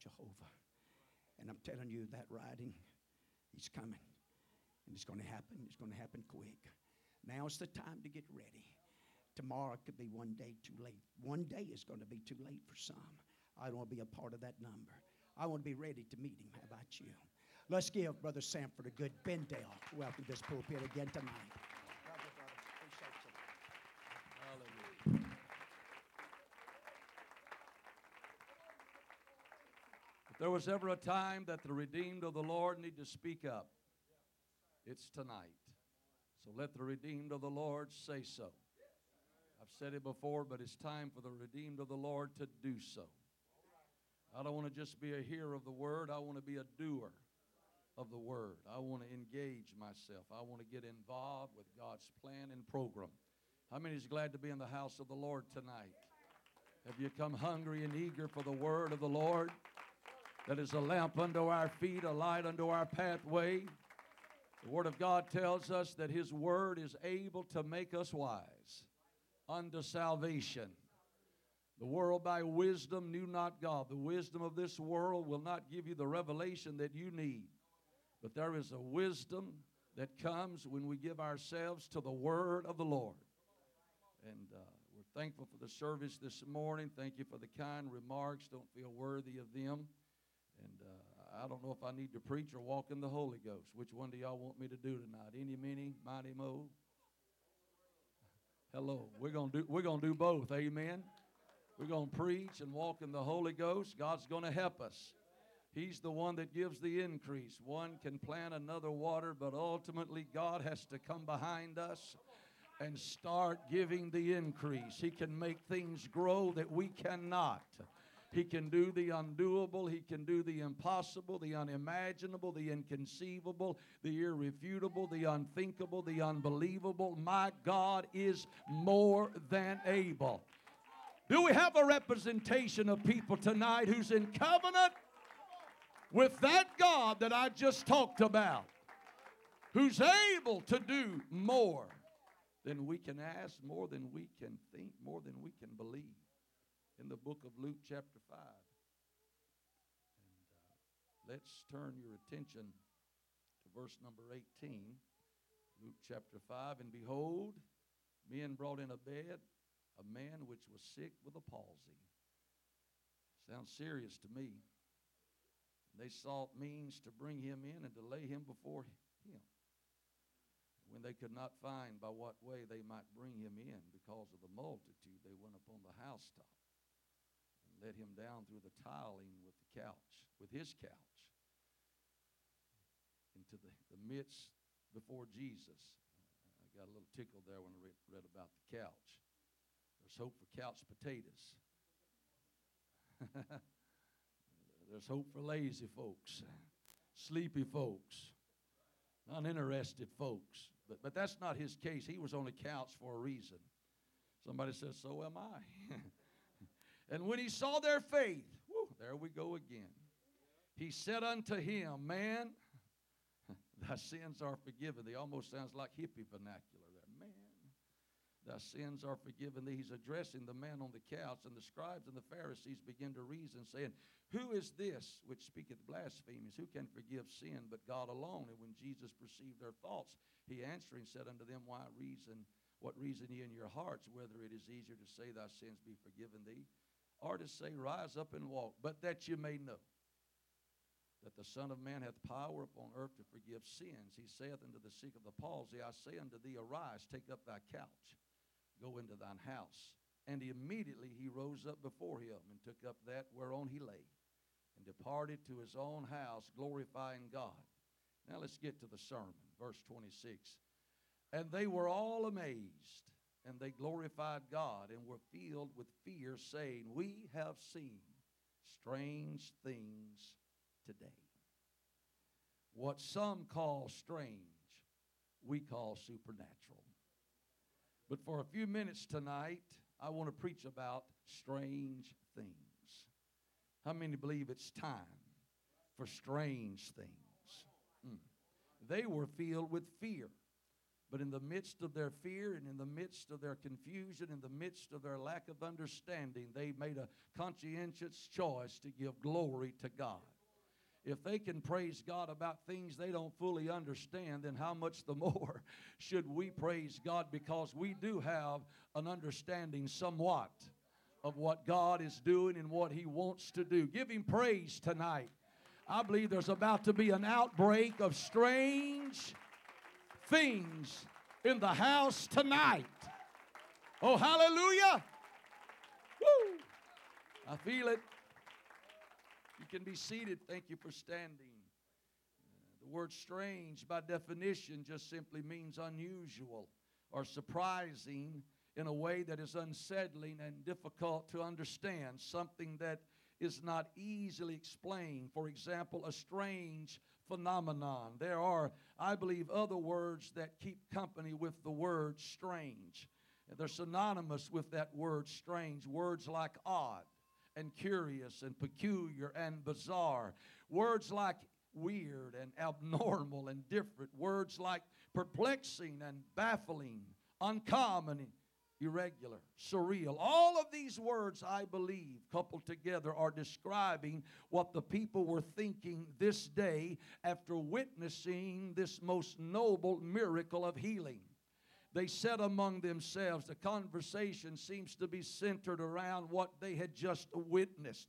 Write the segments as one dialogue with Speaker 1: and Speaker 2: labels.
Speaker 1: Jehovah. And I'm telling you, that riding, he's coming. And it's going to happen. It's going to happen quick. Now's the time to get ready. Tomorrow could be one day too late. One day is going to be too late for some. I don't want to be a part of that number. I want to be ready to meet him. How about you? Let's give Brother Sanford a good Benndale welcome to this pulpit again tonight.
Speaker 2: Hallelujah. If there was ever a time that the redeemed of the Lord need to speak up, it's tonight. So let the redeemed of the Lord say so. I've said it before, but it's time for the redeemed of the Lord to do so. I don't want to just be a hearer of the word, I want to be a doer of the word. I want to engage myself. I want to get involved with God's plan and program. How many is glad to be in the house of the Lord tonight? Have you come hungry and eager for the word of the Lord? That is a lamp unto our feet, a light unto our pathway. The Word of God tells us that His Word is able to make us wise unto salvation. The world by wisdom knew not God. The wisdom of this world will not give you the revelation that you need. But there is a wisdom that comes when we give ourselves to the Word of the Lord. And uh, we're thankful for the service this morning. Thank you for the kind remarks. Don't feel worthy of them. And uh, I don't know if I need to preach or walk in the Holy Ghost. Which one do y'all want me to do tonight? Any, many, mighty, mo? Hello. We're gonna do. We're gonna do both. Amen. We're gonna preach and walk in the Holy Ghost. God's gonna help us. He's the one that gives the increase. One can plant another water, but ultimately God has to come behind us and start giving the increase. He can make things grow that we cannot. He can do the undoable. He can do the impossible, the unimaginable, the inconceivable, the irrefutable, the unthinkable, the unbelievable. My God is more than able. Do we have a representation of people tonight who's in covenant with that God that I just talked about? Who's able to do more than we can ask, more than we can think, more than we can believe in the book of Luke, chapter 5. And uh, let's turn your attention to verse number 18. Luke chapter 5. And behold, men brought in a bed a man which was sick with a palsy. Sounds serious to me. They sought means to bring him in and to lay him before him. When they could not find by what way they might bring him in because of the multitude, they went upon the housetop let him down through the tiling with the couch, with his couch, into the, the midst before Jesus. I got a little tickled there when I read, read about the couch. There's hope for couch potatoes. There's hope for lazy folks, sleepy folks, uninterested folks. But, but that's not his case. He was on a couch for a reason. Somebody says, So am I. And when he saw their faith, whew, there we go again. He said unto him, Man, thy sins are forgiven. They almost sounds like hippie vernacular there. Man, thy sins are forgiven. He's addressing the man on the couch, and the scribes and the Pharisees begin to reason, saying, Who is this which speaketh blasphemies? Who can forgive sin but God alone? And when Jesus perceived their thoughts, he answering said unto them, Why reason? What reason ye in your hearts, whether it is easier to say, Thy sins be forgiven thee, or to say, Rise up and walk, but that you may know that the Son of Man hath power upon earth to forgive sins. He saith unto the sick of the palsy, I say unto thee, Arise, take up thy couch, go into thine house. And immediately he rose up before him and took up that whereon he lay, and departed to his own house, glorifying God. Now let's get to the sermon, verse 26. And they were all amazed and they glorified God and were filled with fear, saying, We have seen strange things today. What some call strange, we call supernatural. But for a few minutes tonight, I want to preach about strange things. How many believe it's time for strange things? Mm. They were filled with fear. But in the midst of their fear and in the midst of their confusion, in the midst of their lack of understanding, they made a conscientious choice to give glory to God. If they can praise God about things they don't fully understand, then how much the more should we praise God because we do have an understanding somewhat of what God is doing and what He wants to do. Give Him praise tonight. I believe there's about to be an outbreak of strange things in the house tonight. Oh, hallelujah! Woo! I feel it. You can be seated. Thank you for standing. The word strange, by definition, just simply means unusual or surprising in a way that is unsettling and difficult to understand, something that is not easily explained. For example, a strange phenomenon. There are, I believe, other words that keep company with the word strange. They're synonymous with that word strange. Words like odd and curious and peculiar and bizarre. Words like weird and abnormal and different. Words like perplexing and baffling, uncommon irregular, surreal. All of these words, I believe, coupled together, are describing what the people were thinking this day after witnessing this most noble miracle of healing. They said among themselves, the conversation seems to be centered around what they had just witnessed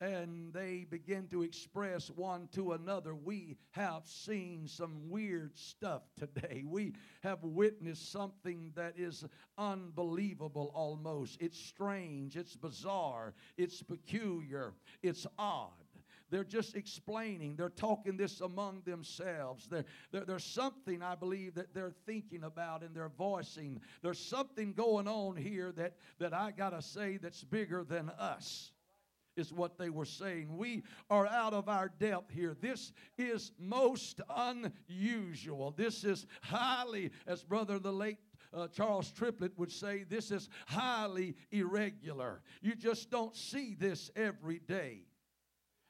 Speaker 2: and they begin to express one to another. We have seen some weird stuff today. We have witnessed something that is unbelievable almost. It's strange, it's bizarre, it's peculiar, it's odd. They're just explaining. They're talking this among themselves. There, there, there's something, I believe, that they're thinking about and they're voicing. There's something going on here that, that I got to say that's bigger than us is what they were saying. We are out of our depth here. This is most unusual. This is highly, as Brother the late uh, Charles Triplett would say, this is highly irregular. You just don't see this every day.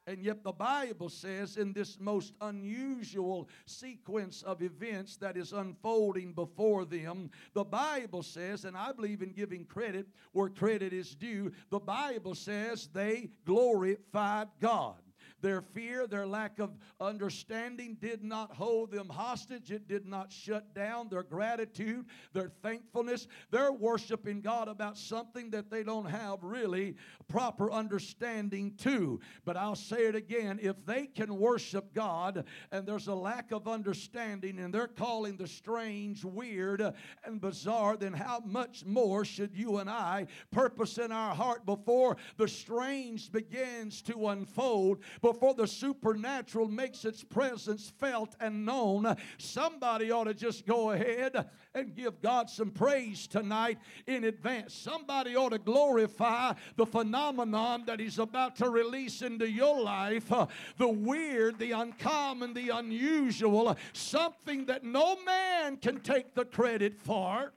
Speaker 2: And yet, the Bible says, in this most unusual sequence of events that is unfolding before them, the Bible says, and I believe in giving credit where credit is due, the Bible says they glorified God. Their fear, their lack of understanding did not hold them hostage. It did not shut down their gratitude, their thankfulness. They're worshiping God about something that they don't have really proper understanding to. But I'll say it again if they can worship God and there's a lack of understanding and they're calling the strange, weird, and bizarre, then how much more should you and I purpose in our heart before the strange begins to unfold? Before the supernatural makes its presence felt and known, somebody ought to just go ahead and give God some praise tonight in advance. Somebody ought to glorify the phenomenon that He's about to release into your life uh, the weird, the uncommon, the unusual, something that no man can take the credit for.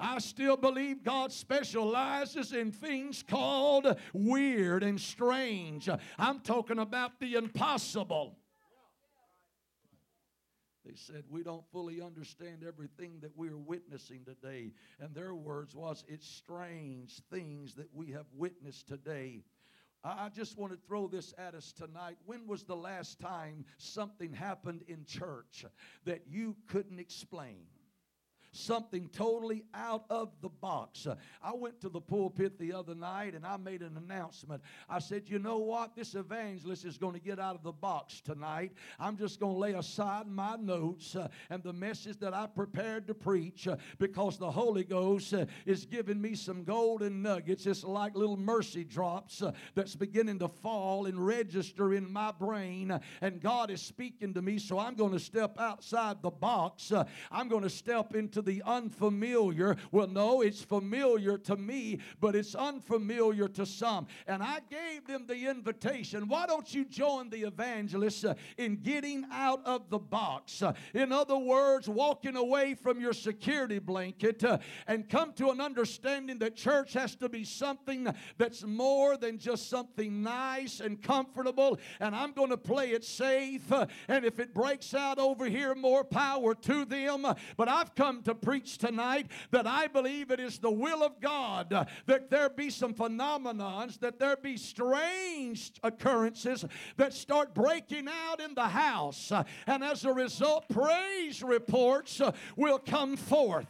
Speaker 2: I still believe God specializes in things called weird and strange. I'm talking about the impossible. They said, We don't fully understand everything that we are witnessing today. And their words was, It's strange things that we have witnessed today. I just want to throw this at us tonight. When was the last time something happened in church that you couldn't explain? Something totally out of the box. Uh, I went to the pulpit the other night and I made an announcement. I said, You know what? This evangelist is going to get out of the box tonight. I'm just going to lay aside my notes uh, and the message that I prepared to preach uh, because the Holy Ghost is giving me some golden nuggets. It's like little mercy drops that's beginning to fall and register in my brain. and God is speaking to me, so I'm going to step outside the box. I'm going to step into to the unfamiliar. Well, no, it's familiar to me, but it's unfamiliar to some. And I gave them the invitation why don't you join the evangelists uh, in getting out of the box? Uh, in other words, walking away from your security blanket uh, and come to an understanding that church has to be something that's more than just something nice and comfortable. And I'm going to play it safe. and if it breaks out over here, more power to them. But I've come to preach tonight that I believe it is the will of God uh, that there be some phenomenons, that there be strange occurrences that start breaking out in the house. Uh, And as a result, praise reports uh, will come forth.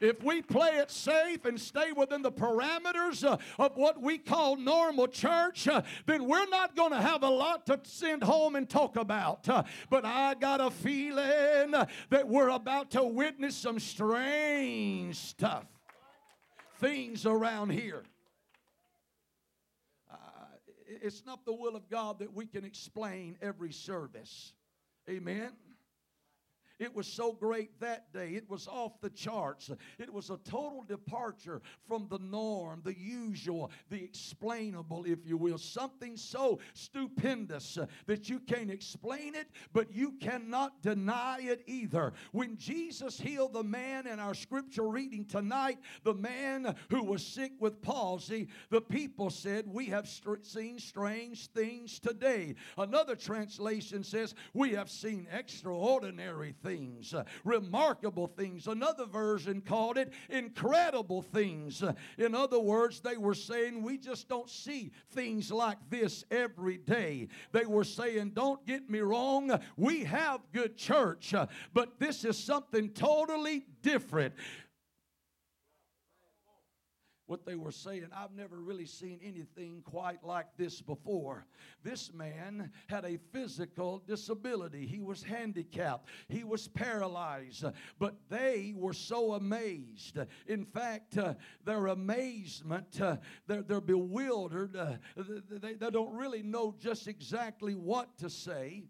Speaker 2: If we play it safe and stay within the parameters uh, of what we call normal church, uh, then we're not going to have a lot to send home and talk about. Uh, but I got a feeling that we're about to witness some strange stuff, things around here. Uh, it's not the will of God that we can explain every service. Amen. It was so great that day. It was off the charts. It was a total departure from the norm, the usual, the explainable, if you will. Something so stupendous uh, that you can't explain it, but you cannot deny it either. When Jesus healed the man in our scripture reading tonight, the man who was sick with palsy, the people said, We have seen strange things today. Another translation says, We have seen extraordinary things, uh, remarkable things. Another version called it incredible things. In other words, they were saying, We just don't see things like this every day. They were saying, Don't get me wrong, we have good church, uh, but this is something totally different what they were saying. I've never really seen anything quite like this before. This man had a physical disability, he was handicapped, he was paralyzed, but they were so amazed. In fact, uh, their amazement, uh, they're, they're bewildered, uh, they, they don't really know just exactly what to say.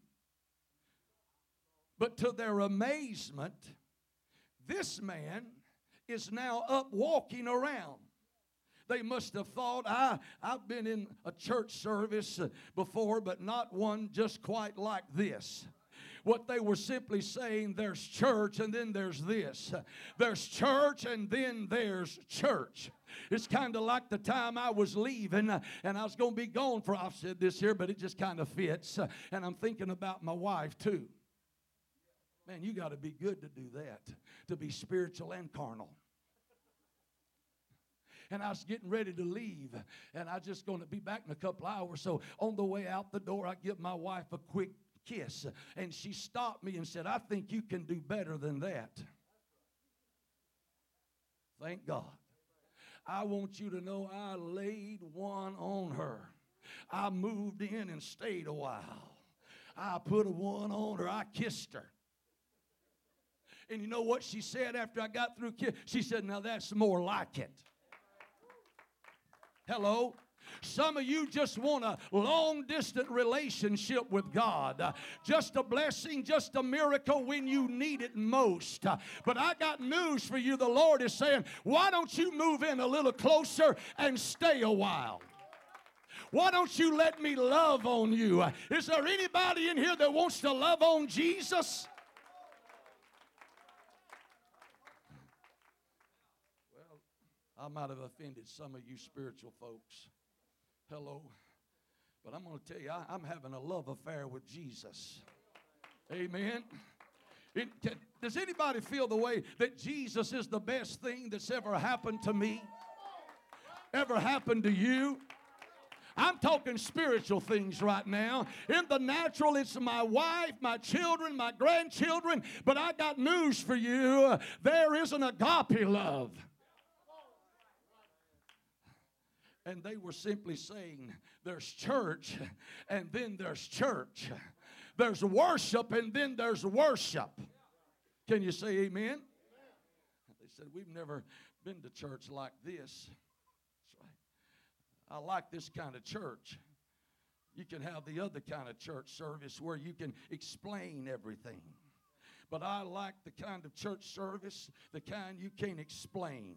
Speaker 2: But to their amazement, this man is now up walking around. They must have thought, I, I've been in a church service uh, before, but not one just quite like this. What they were simply saying, there's church and then there's this. There's church and then there's church. It's kind of like the time I was leaving uh, and I was going to be gone for, I've said this here, but it just kind of fits. Uh, And I'm thinking about my wife too. Man, you got to be good to do that, to be spiritual and carnal and I was getting ready to leave, and I just going to be back in a couple hours. So on the way out the door, I give my wife a quick kiss, and she stopped me and said, "I think you can do better than that." Thank God. I want you to know I laid one on her. I moved in and stayed a while. I put a one on her. I kissed her. And you know what she said after I got through? She said, Now that's more like it. Hello? Some of you just want a long distance relationship with God. Just a blessing, just a miracle when you need it most. But I got news for you. The Lord is saying, why don't you move in a little closer and stay a while? Why don't you let me love on you? Is there anybody in here that wants to love on Jesus? I might have offended some of you spiritual folks. Hello. But I'm going to tell you, I, am having a love affair with Jesus. Amen. It, can, does anybody feel the way that Jesus is the best thing that's ever happened to me? Ever happened to you? I'm talking spiritual things right now. In the natural, it's my wife, my children, my grandchildren. But I got news for you. There is an agape love. And they were simply saying, there's church, and then there's church. There's worship, and then there's worship. Can you say amen? They said, We've never been to church like this. I like this kind of church. You can have the other kind of church service where you can explain everything. But I like the kind of church service, the kind you can't explain.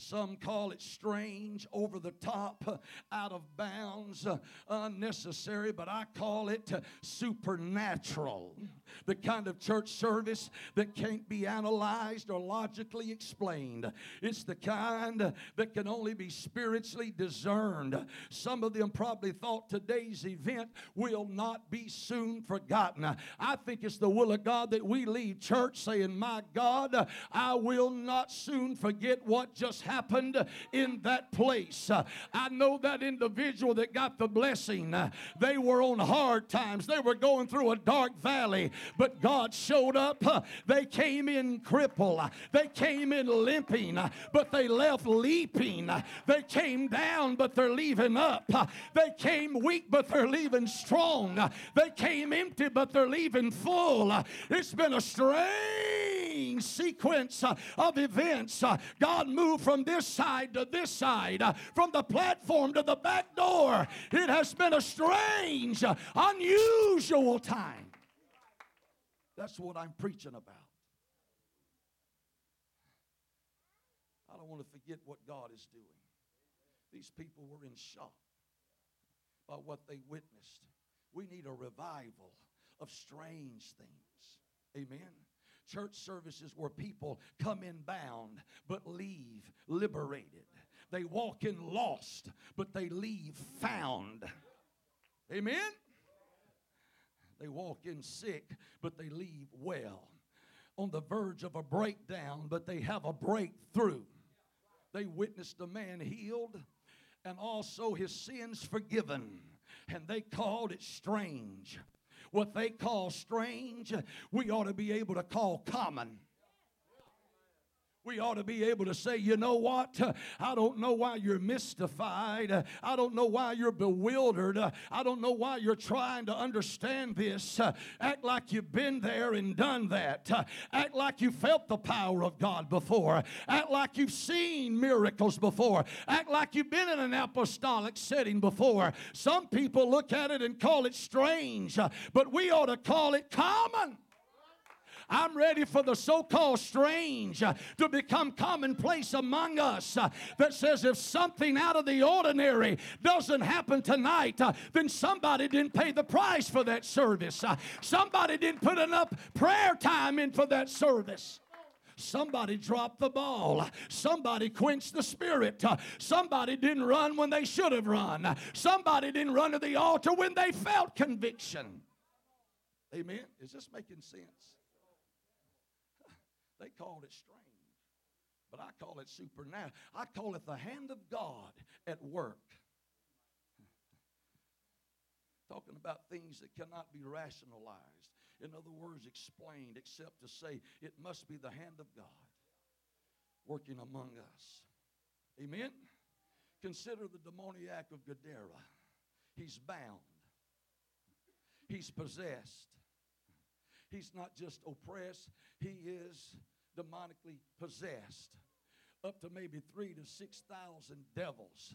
Speaker 2: Some call it strange, over the top, out of bounds, unnecessary, but I call it supernatural. The kind of church service that can't be analyzed or logically explained. It's the kind that can only be spiritually discerned. Some of them probably thought today's event will not be soon forgotten. I think it's the will of God that we leave church saying, My God, I will not soon forget what just happened in that place. I know that individual that got the blessing. They were on hard times, they were going through a dark valley, but God showed up. They came in crippled, they came in limping, but they left leaping. They came down, but they're leaving up. They came weak, but they're leaving strong. They came empty, but they're leaving full. It's been a strange sequence of events. God moved from this side to this side, from the platform to the back door. It has been a strange, unusual time. That's what I'm preaching about. I don't want to forget what God is doing. These people were in shock by what they witnessed. We need a revival of strange things. Amen. Church services where people come in bound but leave liberated. They walk in lost but they leave found. Amen. They walk in sick but they leave well. On the verge of a breakdown but they have a breakthrough. They witnessed a man healed and also his sins forgiven. And they called it strange. What they call strange, we ought to be able to call common. We ought to be able to say, you know what? I don't know why you're mystified. I don't know why you're bewildered. I don't know why you're trying to understand this. Act like you've been there and done that. Act like you felt the power of God before. Act like you've seen miracles before. Act like you've been in an apostolic setting before. Some people look at it and call it strange, but we ought to call it common. I'm ready for the so called strange uh, to become commonplace among us. Uh, that says if something out of the ordinary doesn't happen tonight, uh, then somebody didn't pay the price for that service. Somebody didn't put enough prayer time in for that service. Somebody dropped the ball. Somebody quenched the spirit. Somebody didn't run when they should have run. Somebody didn't run to the altar when they felt conviction. Amen. Is this making sense? They called it strange, but I call it supernatural. I call it the hand of God at work. Talking about things that cannot be rationalized. In other words, explained, except to say it must be the hand of God working among us. Amen? Consider the demoniac of Gadara. He's bound, he's possessed. He's not just oppressed, he is demonically possessed. Up to maybe three to 6,000 devils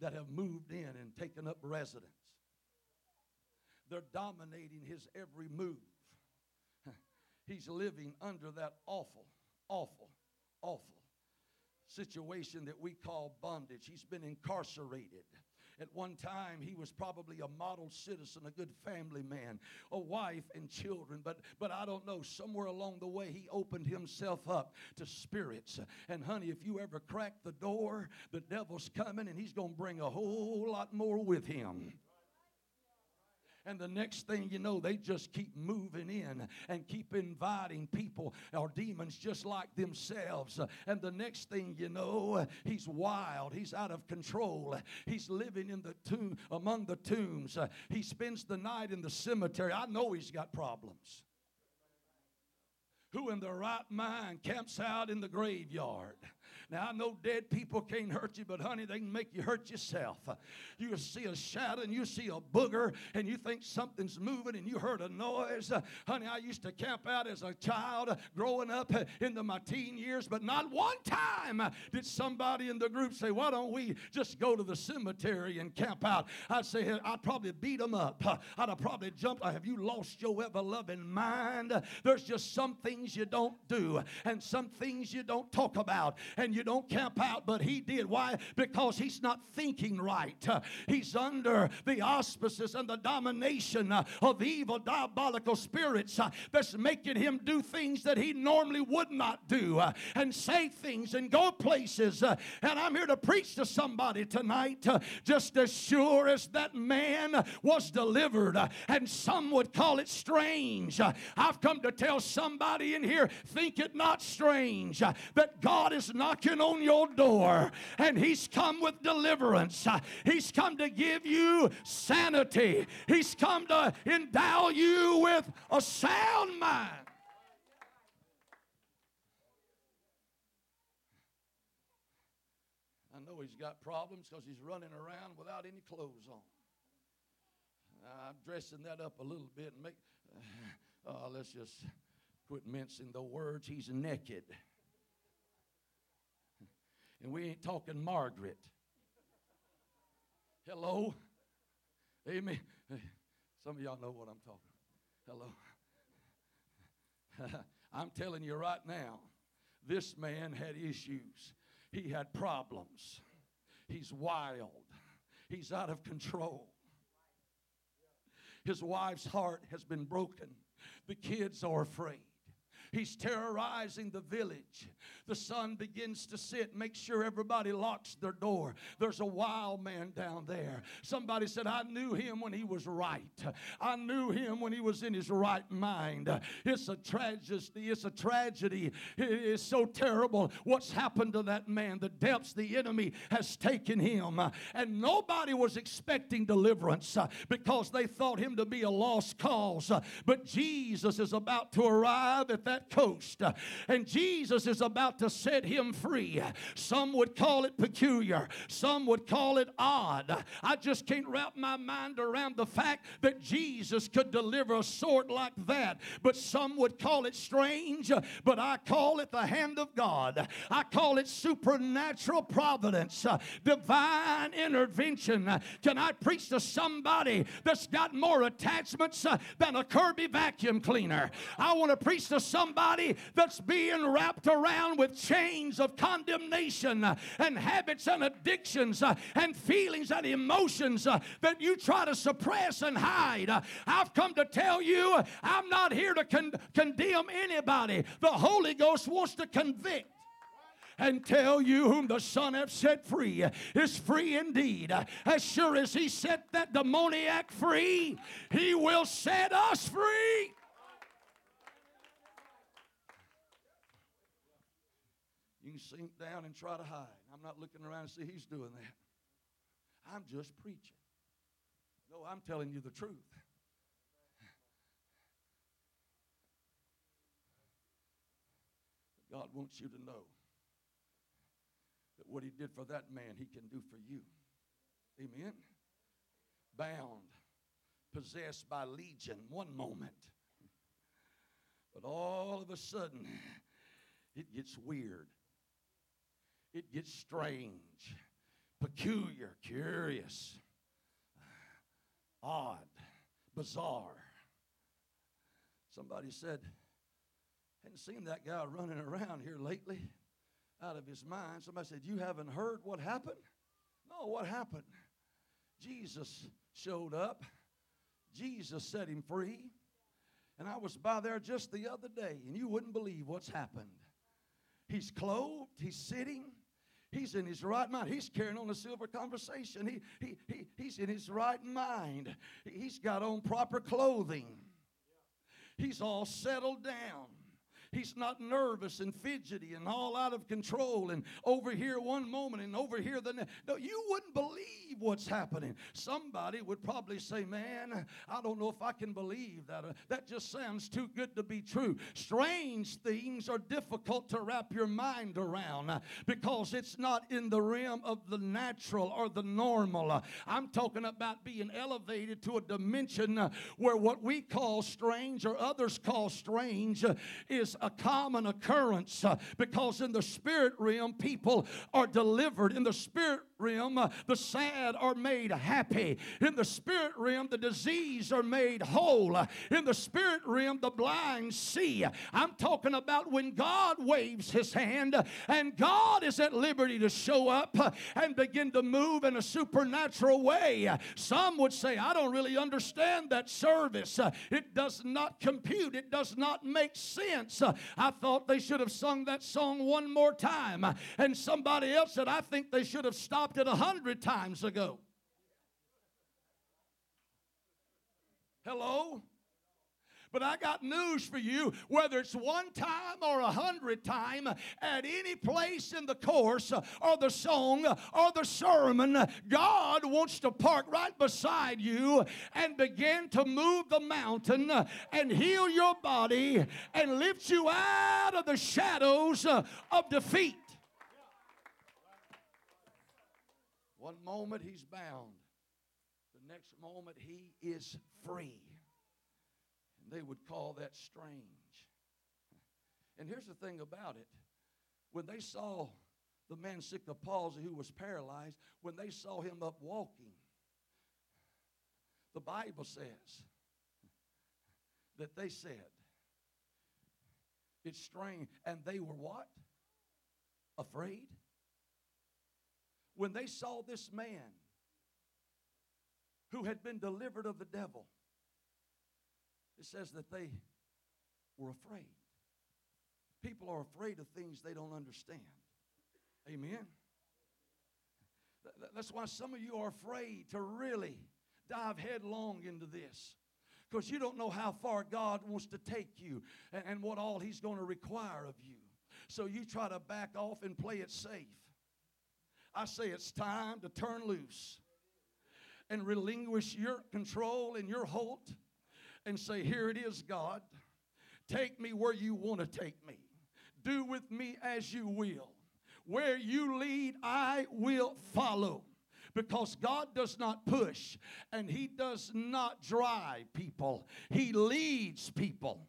Speaker 2: that have moved in and taken up residence. They're dominating his every move. He's living under that awful, awful, awful situation that we call bondage. He's been incarcerated. At one time, he was probably a model citizen, a good family man, a wife and children. But, but I don't know, somewhere along the way, he opened himself up to spirits. And honey, if you ever crack the door, the devil's coming and he's going to bring a whole lot more with him. And the next thing you know, they just keep moving in and keep inviting people or demons just like themselves. And the next thing you know, he's wild. He's out of control. He's living in the tomb among the tombs. He spends the night in the cemetery. I know he's got problems. Who in their right mind camps out in the graveyard? Now, I know dead people can't hurt you, but honey, they can make you hurt yourself. You see a shadow and you see a booger and you think something's moving and you heard a noise. Honey, I used to camp out as a child growing up into my teen years, but not one time did somebody in the group say, Why don't we just go to the cemetery and camp out? I'd say, I'd probably beat them up. I'd have probably jumped. Have you lost your ever loving mind? There's just some things you don't do and some things you don't talk about and you don't camp out, but he did. Why? Because he's not thinking right. Uh, he's under the auspices and the domination uh, of evil, diabolical spirits uh, that's making him do things that he normally would not do and say things and go places. And I'm here to preach to somebody tonight, just as sure as that man was delivered, and some would call it strange. I've come to tell somebody in here, think it not strange that God is knocking on your door and He's come with deliverance. He's come to give you sanity. He's come to endow you with a sound mind. I know he's got problems because he's running around without any clothes on. I'm dressing that up a little bit and make. Uh, let's just quit mincing the words. He's naked. And we ain't talking Margaret. Hello? Amen. Some of y'all know what I'm talking. Hello. I'm telling you right now, this man had issues. He had problems. He's wild. He's out of control. His wife's heart has been broken. The kids are afraid. He's terrorizing the village. The sun begins to sit, make sure everybody locks their door. There's a wild man down there. Somebody said, I knew him when he was right. I knew him when he was in his right mind. It's a tragedy. It's a tragedy. It is so terrible what's happened to that man. The depths the enemy has taken him. And nobody was expecting deliverance uh, because they thought him to be a lost cause. But Jesus is about to arrive at that coast. And Jesus is about to set him free. Some would call it peculiar, some would call it odd. I just can't wrap my mind around the fact that Jesus could deliver a sword like that. But some would call it strange, but I call it the hand of God. I call it supernatural providence, divine intervention. Can I preach to somebody that's got more attachments than a Kirby vacuum cleaner? I want to preach to somebody that's being wrapped around with chains of condemnation uh, and habits and addictions uh, and feelings and emotions uh, that you try to suppress and hide. I've come to tell you, I'm not here to con- condemn anybody. The Holy Ghost wants to convict and tell you whom the Son hath set free is free indeed. As sure as He set that demoniac free, He will set us free. You can sink down and try to hide. I'm not looking around and see he's doing that. I'm just preaching. No, I'm telling you the truth. God wants you to know that what he did for that man, he can do for you. Amen. Bound, possessed by legion one moment. But all of a sudden, it gets weird it gets strange, peculiar, curious, odd, bizarre. Somebody said, hadn't seen that guy running around here lately out of his mind. Somebody said, You haven't heard what happened? No, what happened? Jesus showed up. Jesus set him free. And I was by there just the other day, and you wouldn't believe what's happened. He's clothed, he's sitting, He's in his right mind. He's carrying on a silver conversation. He, he, he, he's in his right mind. He's got on proper clothing. He's all settled down. He's not nervous and fidgety and all out of control and over here one moment and over here the next. No, you wouldn't believe what's happening. Somebody would probably say, Man, I don't know if I can believe that. Uh, that just sounds too good to be true. Strange things are difficult to wrap your mind around uh, because it's not in the realm of the natural or the normal. Uh, I'm talking about being elevated to a dimension where what we call strange or others call strange uh, a common occurrence uh, because in the spirit realm, people are delivered. In the spirit realm, uh, the sad are made happy. In the spirit realm, the disease are made whole. In the spirit realm, the blind see. I'm talking about when God waves his hand and God is at liberty to show up and begin to move in a supernatural way. Some would say, I don't really understand that service. It does not compute, it does not make sense. I thought they should have sung that song one more time. And somebody else said, I think they should have stopped it a hundred times ago. Hello? But I got news for you. Whether it's one time or a hundred time, at any place in the course or the song or the sermon, God wants to park right beside you and begin to move the mountain and heal your body and lift you out of the shadows of defeat. One moment he's bound, the next moment he is free. And they would call that strange. And here's the thing about it when they saw the man sick of palsy who was paralyzed, when they saw him up walking, the Bible says that they said, it's strange. And they were what? Afraid? When they saw this man who had been delivered of the devil, it says that they were afraid. People are afraid of things they don't understand. Amen. That's why some of you are afraid to really dive headlong into this because you don't know how far God wants to take you and, what all He's going to require of you. So you try to back off and play it safe. I say it's time to turn loose and relinquish your control and your hold and say, Here it is, God. Take me where you want to take me. Do with me as you will. Where you lead, I will follow. Because God does not push and He does not drive people, He leads people.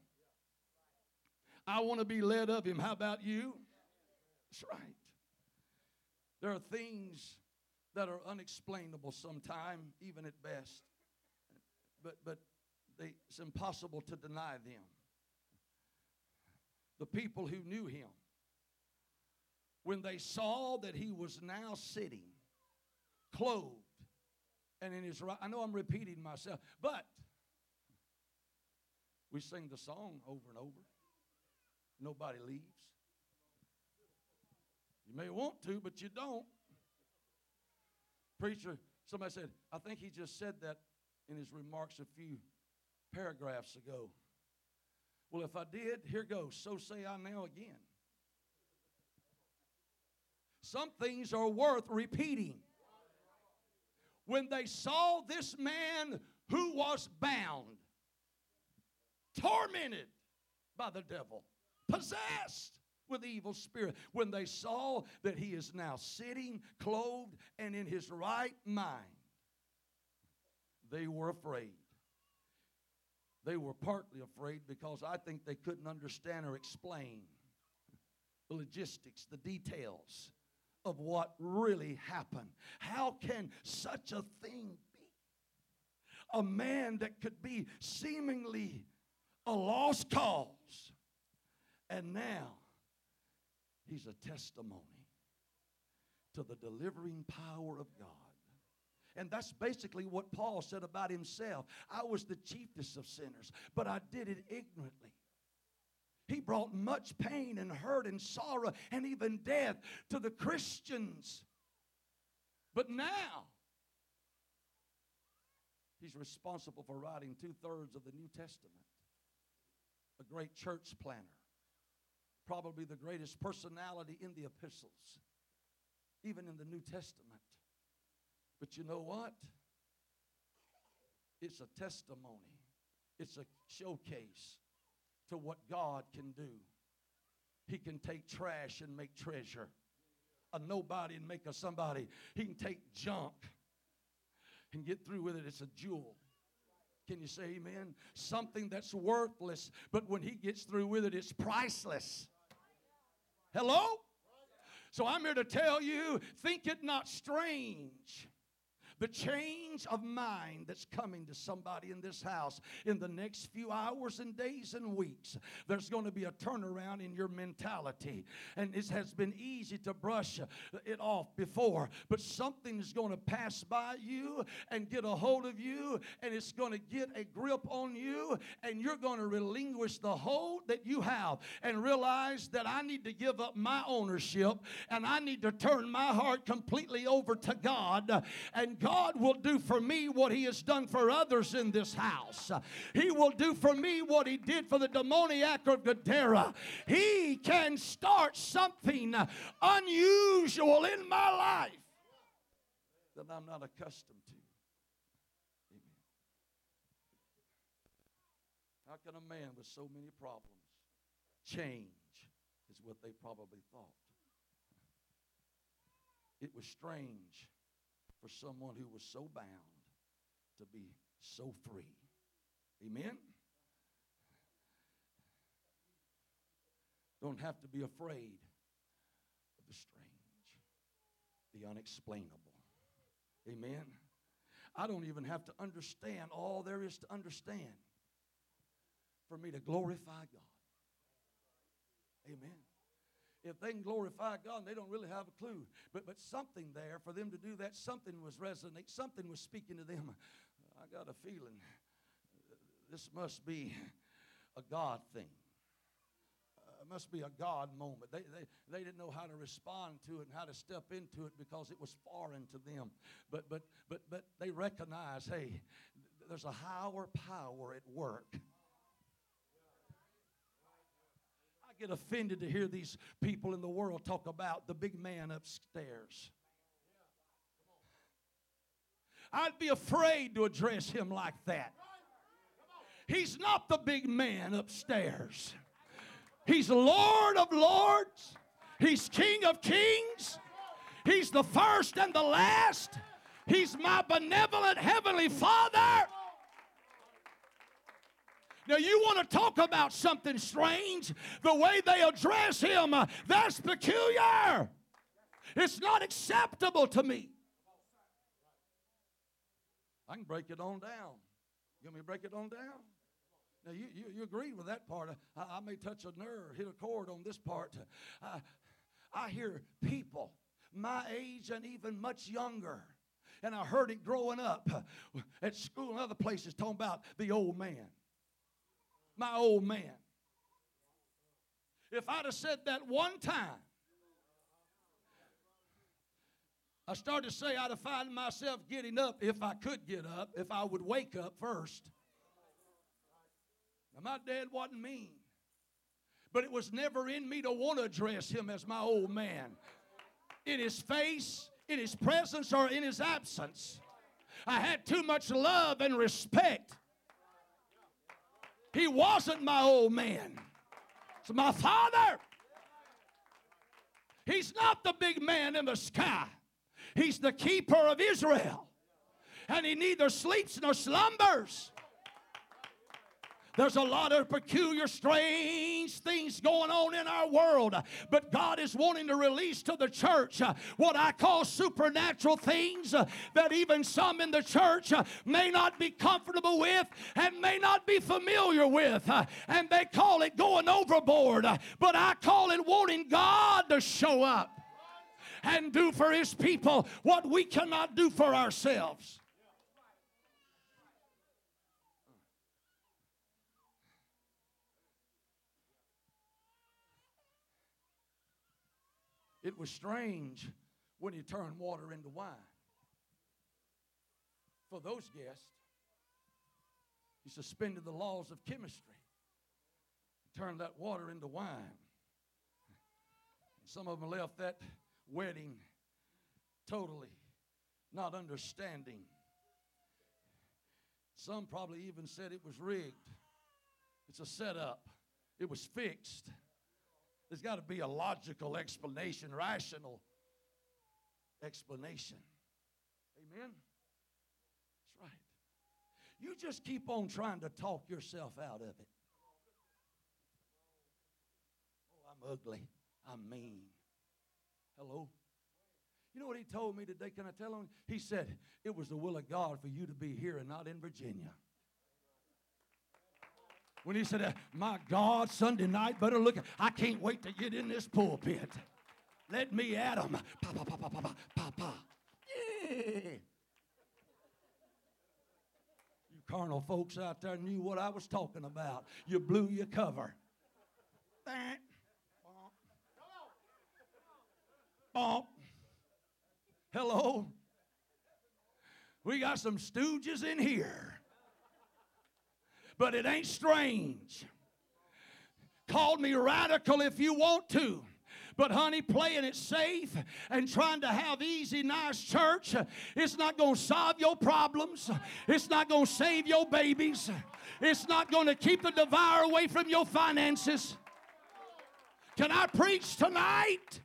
Speaker 2: I want to be led of Him. How about you? That's right. There are things that are unexplainable sometime, even at best. But, but they, it's impossible to deny them. The people who knew him, when they saw that he was now sitting, clothed, and in his right, I know I'm repeating myself, but we sing the song over and over. Nobody leaves. You may want to, but you don't. Preacher, somebody said, I think he just said that in his remarks a few paragraphs ago. Well, if I did, here goes. So say I now again. Some things are worth repeating. When they saw this man who was bound, tormented by the devil, possessed, with evil spirit. When they saw that he is now sitting clothed and in his right mind they were afraid. They were partly afraid because i think they couldn't understand or explain the logistics the details of what really happened. How can such a thing be? A man that could be seemingly a lost cause and now He's a testimony to the delivering power of God. And that's basically what Paul said about himself. I was the chiefest of sinners, but I did it ignorantly. He brought much pain and hurt and sorrow and even death to the Christians. But now, he's responsible for writing two thirds of the New Testament, a great church planner probably the greatest personality in the epistles, even in the New Testament. But you know what? It's a testimony, it's a showcase to what God can do. He can take trash and make treasure, a nobody and make a somebody. He can take junk and get through with it. It's a jewel. Can you say amen? Something that's worthless, but when he gets through with it, it's priceless. Hello? So I'm here to tell you think it not strange the change of mind that's coming to somebody in this house in the next few hours and days and weeks. There's going to be a turnaround in your mentality. And it has been easy to brush it off before, but something's going to pass by you and get a hold of you, and it's going to get a grip on you, and you're going to relinquish the hold that you have and realize that I need to give up my ownership and I need to turn my heart completely over to God. And God will do for me what He has done for others in this house. He will do for me what He did for the demoniac of Gadara. He can start something unusual in my life that I'm not accustomed to. Amen. How can a man with so many problems change? Is what they probably thought. It was strange for someone who was so bound to be so free. Amen? Don't have to be afraid of the strange, the unexplainable. Amen? I don't even have to understand all there is to understand for me to glorify God. Amen if they can glorify God, they don't really have a clue. But, but something there for them to do that, something was resonating, something was speaking to them. I got a feeling this must be a God thing. Uh, it must be a God moment. They, they, they didn't know how to respond to it and how to step into it because it was foreign to them. But, but, but, but they recognize hey, there's a higher power at work get offended to hear these people in the world talk about the big man upstairs. I'd be afraid to address him like that. He's not the big man upstairs. He's Lord of lords. He's King of kings. He's the first and the last. He's my benevolent heavenly Father. Now, you want to talk about something strange? The way they address him, uh, that's peculiar. It's not acceptable to me. I can break it on down. You want me to break it on down? Now, you, you, you agree with that part. I, I, may touch a nerve, hit a chord on this part. I, I hear people my age and even much younger, and I heard it growing up at school and other places talking about the old man my old man. If I'd have said that one time, I started to say I'd have found myself getting up if I could get up, if I would wake up first. Now, my dad wasn't mean, but it was never in me to want to address him as my old man. In his face, in his presence, or in his absence. I had too much love and respect he wasn't my old man. It's my father. He's not the big man in the sky. He's the keeper of Israel. And he neither sleeps nor slumbers. There's a lot of peculiar, strange things going on in our world, but God is wanting to release to the church uh, what I call supernatural things uh, that even some in the church uh, may not be comfortable with and may not be familiar with. And they call it going overboard, but I call it wanting God to show up and do for his people what we cannot do for ourselves. It was strange when he turned water into wine. For those guests, he suspended the laws of chemistry, turned that water into wine. Some of them left that wedding totally not understanding. Some probably even said it was rigged. It's a setup. It was fixed. There's got to be a logical explanation, rational explanation. Amen? That's right. You just keep on trying to talk yourself out of it. Oh, I'm ugly. I'm mean. Hello? You know what he told me today? Can I tell him? He said, It was the will of God for you to be here and not in Virginia. When he said, My God, Sunday night, better look, I can't wait to get in this pulpit. Let me at him. Pa, pa, pa, pa, pa, pa, pa. Yeah. You carnal folks out there knew what I was talking about. You blew your cover. Bump. Hello? We got some stooges in here. But it ain't strange. Call me radical if you want to. But, honey, playing it safe and trying to have easy, nice church, it's not going to solve your problems. It's not going to save your babies. It's not going to keep the devourer away from your finances. Can I preach tonight?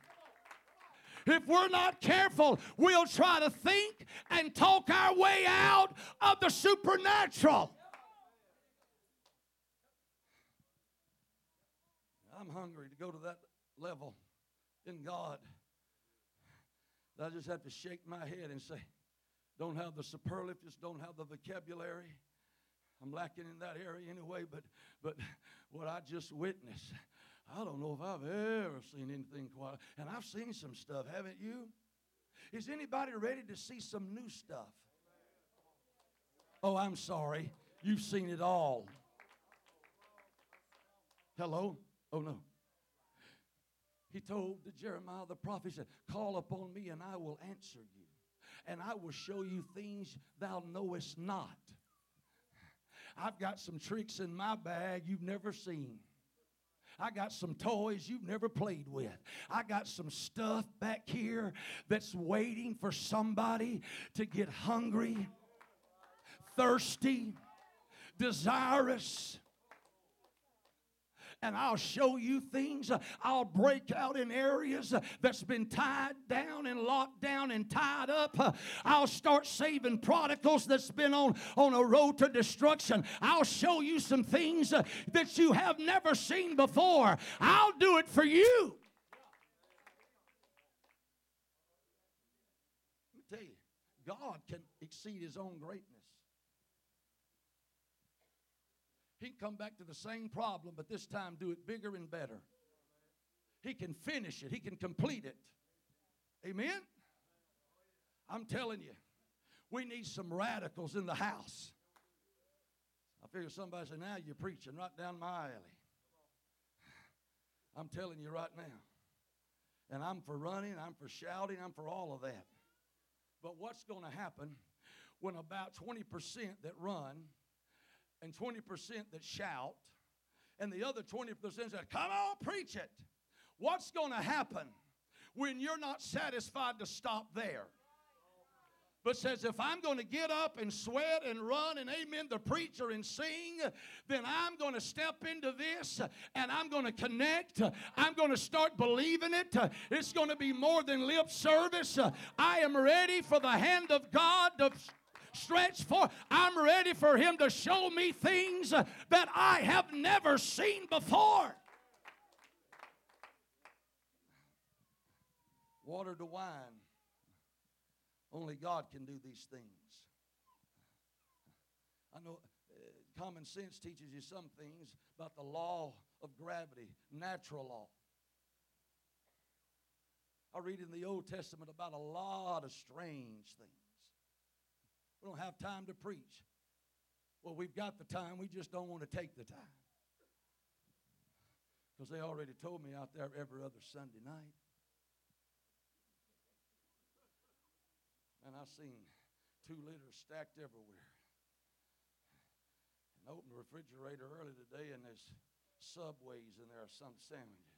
Speaker 2: If we're not careful, we'll try to think and talk our way out of the supernatural. I'm hungry to go to that level in God. I just have to shake my head and say, don't have the superlatives, don't have the vocabulary. I'm lacking in that area anyway, but but what I just witnessed, I don't know if I've ever seen anything quite. And I've seen some stuff, haven't you? Is anybody ready to see some new stuff? Oh, I'm sorry. You've seen it all. Hello? Oh, no. He told the Jeremiah the prophet, he said, Call upon me and I will answer you, and I will show you things thou knowest not. I've got some tricks in my bag you've never seen. I got some toys you've never played with. I got some stuff back here that's waiting for somebody to get hungry, thirsty, desirous and I'll show you things. I'll break out in areas that's been tied down and locked down and tied up. I'll start saving prodigals that's been on, on a road to destruction. I'll show you some things that you have never seen before. I'll do it for you. Let me tell you, God can exceed his own greatness. He can come back to the same problem, but this time do it bigger and better. He can finish it, He can complete it. Amen? I'm telling you, we need some radicals in the house. I figure somebody said, Now you're preaching right down my alley. I'm telling you right now. And I'm for running, I'm for shouting, I'm for all of that. But what's going to happen when about 20% that run and 20% that shout, and the other 20% that come on, preach it. What's going to happen when you're not satisfied to stop there? but says, if I'm going to get up and sweat and run and amen the preacher and sing, then I'm going to step into this and I'm going to connect. I'm going to start believing it. It's going to be more than lip service. I am ready for the hand of God to stretched for. I'm ready for Him to show me things that I have never seen before. Water to wine. Only God can do these things. I know uh, common sense teaches you some things about the law of gravity, natural law. I read in the Old Testament about a lot of strange things. We don't have time to preach. Well, we've got the time, we just don't want to take the time. Because they already told me out there every other Sunday night. And I've seen two liters stacked everywhere. And opened the refrigerator early today, and there's Subways in there, are some sandwiches.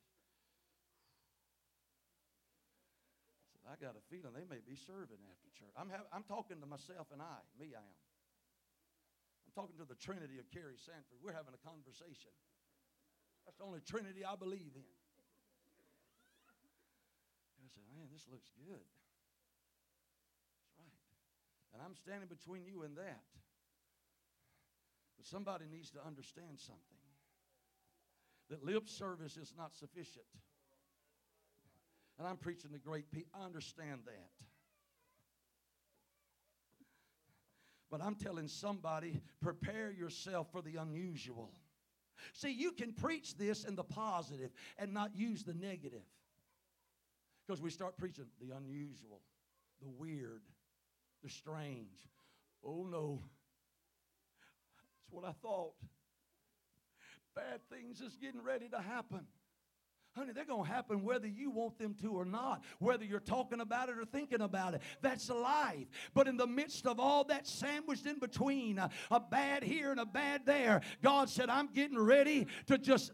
Speaker 2: I got a feeling they may be serving after church. I'm, ha- I'm talking to myself and I. Me, I am. I'm talking to the Trinity of Kerry Sanford. We're having a conversation. That's the only Trinity I believe in. And I said, man, this looks good. That's right. And I'm standing between you and that. But somebody needs to understand something that lip service is not sufficient. And I'm preaching to great people. I understand that. But I'm telling somebody, prepare yourself for the unusual. See, you can preach this in the positive and not use the negative. Because we start preaching the unusual, the weird, the strange. Oh no. That's what I thought. Bad things is getting ready to happen. Honey, they're going to happen whether you want them to or not, whether you're talking about it or thinking about it. That's life. But in the midst of all that sandwiched in between, uh, a bad here and a bad there, God said, I'm getting ready to just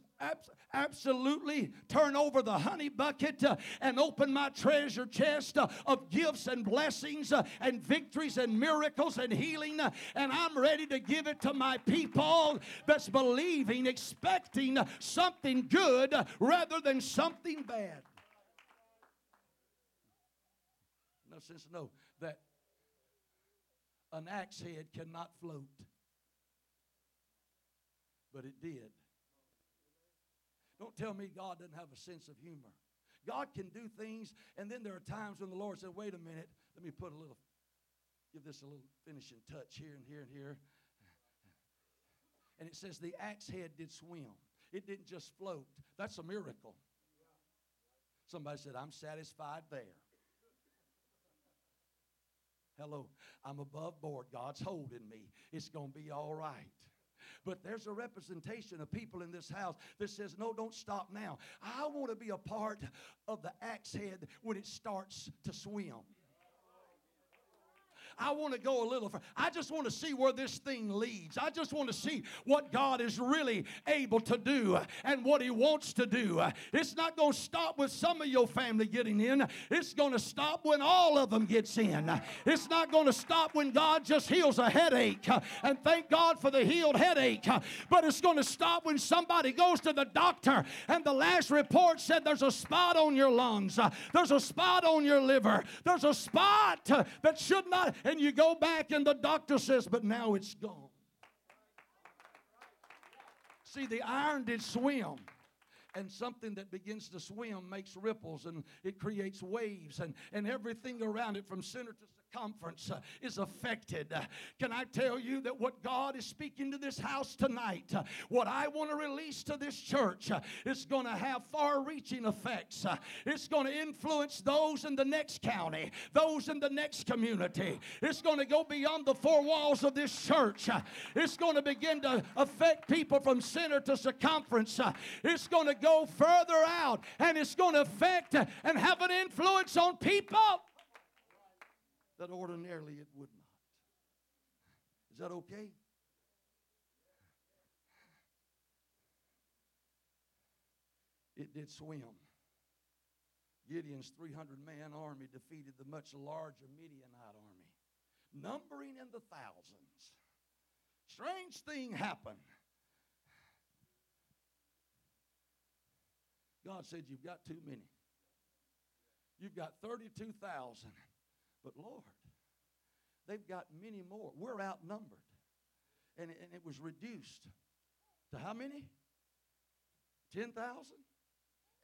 Speaker 2: absolutely turn over the honey bucket uh, and open my treasure chest uh, of gifts and blessings uh, and victories and miracles and healing. And I'm ready to give it to my people that's believing, expecting something good rather than something bad. No sense to know that an axe head cannot float, but it did. Don't tell me God doesn't have a sense of humor. God can do things, and then there are times when the Lord said, wait a minute, let me put a little, give this a little finishing touch here and here and here. And it says the axe head did swim. It didn't just float. That's a miracle. Somebody said, I'm satisfied there. Hello, I'm above board. God's holding me. It's going to be all right. But there's a representation of people in this house that says, No, don't stop now. I want to be a part of the axe head when it starts to swim. I want to go a little further. I just want to see where this thing leads. I just want to see what God is really able to do and what He wants to do. It's not going to stop with some of your family getting in. It's going to stop when all of them gets in. It's not going to stop when God just heals a headache. And thank God for the healed headache. But it's going to stop when somebody goes to the doctor and the last report said there's a spot on your lungs. There's a spot on your liver. There's a spot that should not and you go back and the doctor says, but now it's gone. See, the iron did swim and something that begins to swim makes ripples and it creates waves and, and everything around it from center to circumference uh, is affected. Uh, can I tell you that what God is speaking to this house tonight, uh, what I want to release to this church, is going to have far reaching effects. It's going to influence those in the next county, those in the next community. It's going to go beyond the four walls of this church. It's going to begin to affect people from center to circumference. it's going to go further out and it's going to affect and have an influence on people that ordinarily it would not. Is that okay? It did swim. Gideon's 300 man army defeated the much larger Midianite army, numbering in the thousands. Strange thing happened. God said, You've got too many. You've got 32,000. But Lord, they've got many more. We're outnumbered. And, and it was reduced to how many? 10,000?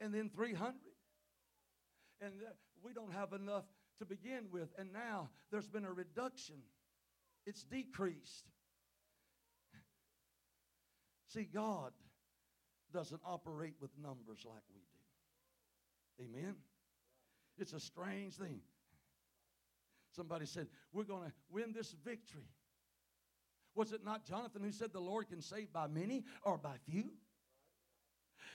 Speaker 2: And then 300? And uh, we don't have enough to begin with. And now there's been a reduction, it's decreased. See, God doesn't operate with numbers like we do. Amen? It's a strange thing. Somebody said, We're going to win this victory. Was it not Jonathan who said the Lord can save by many or by few?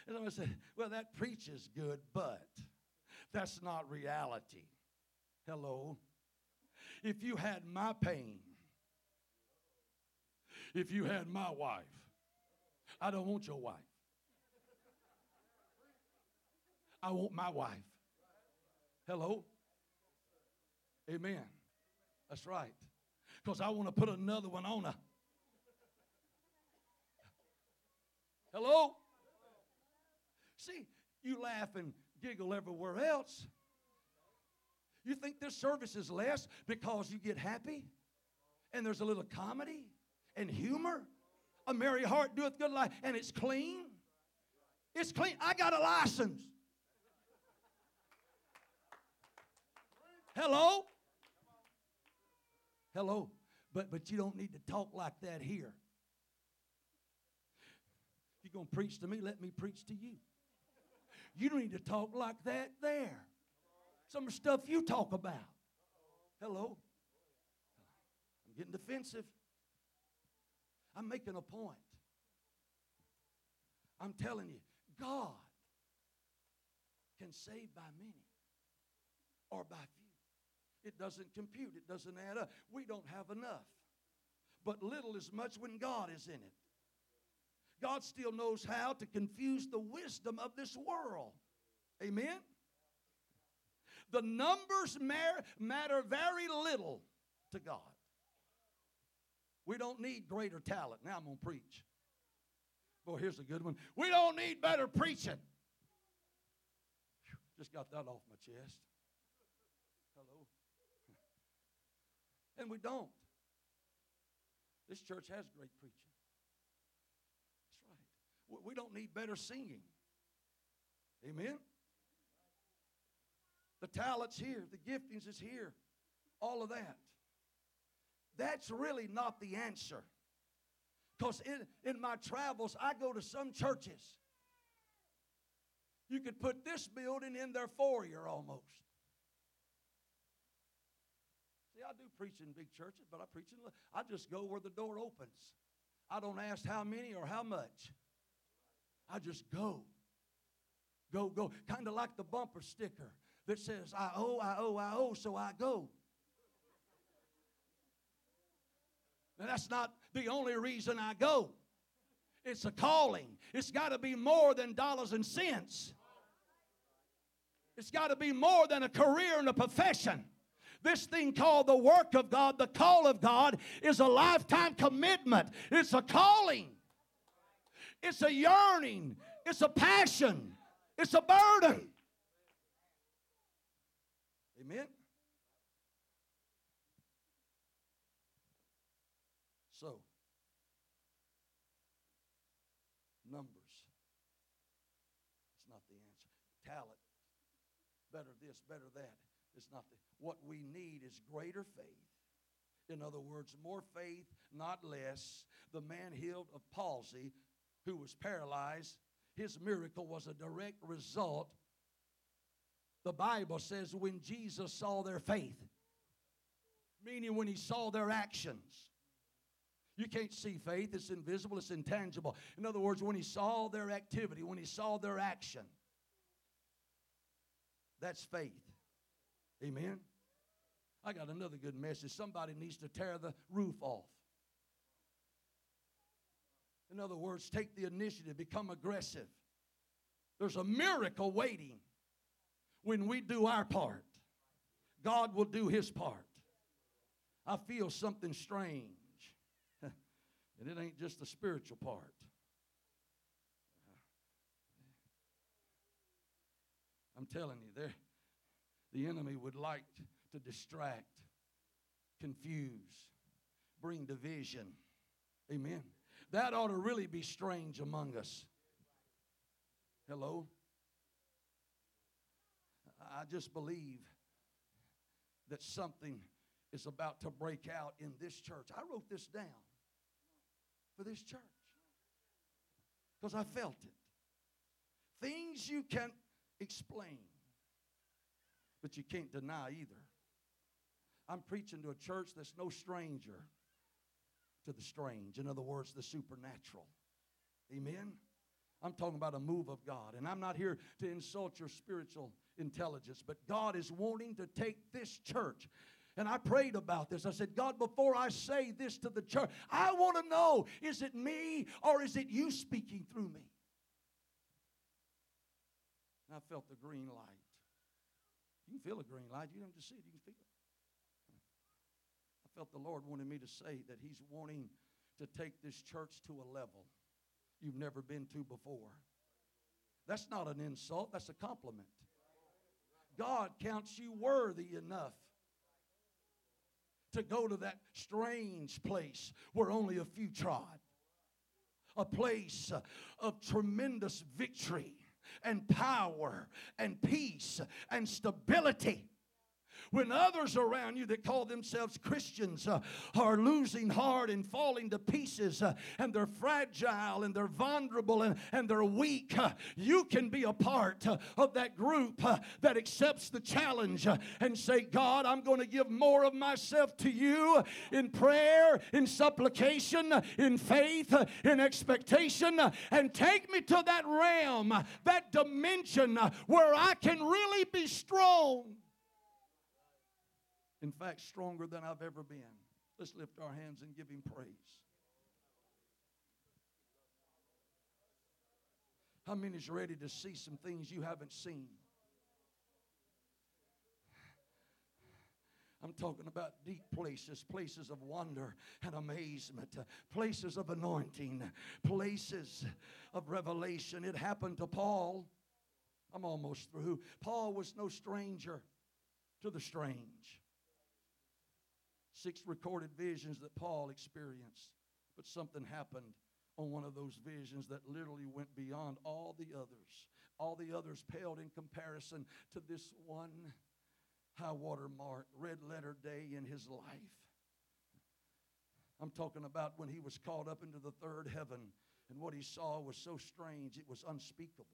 Speaker 2: And I said, Well, that preaches good, but that's not reality. Hello? If you had my pain, if you had my wife, I don't want your wife. I want my wife. Hello? Amen. That's right. Because I want to put another one on her. Hello? See, you laugh and giggle everywhere else. You think this service is less because you get happy and there's a little comedy and humor? A merry heart doeth good life and it's clean. It's clean. I got a license. Hello? Hello? But but you don't need to talk like that here. If you're going to preach to me, let me preach to you. You don't need to talk like that there. Some stuff you talk about. Hello? I'm getting defensive. I'm making a point. I'm telling you, God can save by many or by few. It doesn't compute, it doesn't add up. We don't have enough. But little is much when God is in it. God still knows how to confuse the wisdom of this world. Amen? The numbers matter very little to God. We don't need greater talent. Now I'm going to preach. Boy, here's a good one. We don't need better preaching. Just got that off my chest. Hello. And we don't. This church has great preaching. That's right. We don't need better singing. Amen. The talent's here, the giftings is here, all of that. That's really not the answer. Because in, in my travels, I go to some churches. You could put this building in their foyer almost. See, I do preach in big churches, but I preach in. I just go where the door opens. I don't ask how many or how much. I just go. Go, go. Kind of like the bumper sticker that says, I owe, I owe, I owe, so I go. Now, that's not the only reason I go. It's a calling. It's got to be more than dollars and cents. It's got to be more than a career and a profession. This thing called the work of God, the call of God, is a lifetime commitment. It's a calling. It's a yearning. It's a passion. It's a burden. Amen? So, numbers. It's not the answer. Talent. Better this, better that. It's not the. What we need is greater faith. In other words, more faith, not less. The man healed of palsy, who was paralyzed, his miracle was a direct result. The Bible says when Jesus saw their faith, meaning when he saw their actions. You can't see faith, it's invisible, it's intangible. In other words, when he saw their activity, when he saw their action, that's faith. Amen. I got another good message. Somebody needs to tear the roof off. In other words, take the initiative, become aggressive. There's a miracle waiting when we do our part. God will do his part. I feel something strange. And it ain't just the spiritual part. I'm telling you, there, the enemy would like to distract, confuse, bring division. Amen. That ought to really be strange among us. Hello? I just believe that something is about to break out in this church. I wrote this down for this church because I felt it. Things you can't explain, but you can't deny either. I'm preaching to a church that's no stranger to the strange. In other words, the supernatural. Amen? I'm talking about a move of God. And I'm not here to insult your spiritual intelligence, but God is wanting to take this church and I prayed about this. I said, God, before I say this to the church, I want to know is it me or is it you speaking through me? And I felt the green light. You can feel a green light. You don't just see it, you can feel it. Felt the Lord wanted me to say that He's wanting to take this church to a level you've never been to before. That's not an insult, that's a compliment. God counts you worthy enough to go to that strange place where only a few trod. A place of tremendous victory and power and peace and stability when others around you that call themselves Christians uh, are losing heart and falling to pieces uh, and they're fragile and they're vulnerable and, and they're weak, uh, you can be a part uh, of that group uh, that accepts the challenge uh, and say, God, I'm going to give more of myself to you in prayer, in supplication, in faith, in expectation, and take me to that realm, that dimension where I can really be strong. In fact, stronger than I've ever been. Let's lift our hands and give Him praise. How many is ready to see some things you haven't seen? I'm talking about deep places, places of wonder and amazement, places of anointing, places of revelation. It happened to Paul. I'm almost through. Paul was no stranger to the strange. Six recorded visions that Paul experienced. But something happened on one of those visions that literally went beyond all the others. All the others paled in comparison to this one high water mark, red letter day in his life. I'm talking about when he was called up into the third heaven, and what he saw was so strange, it was unspeakable.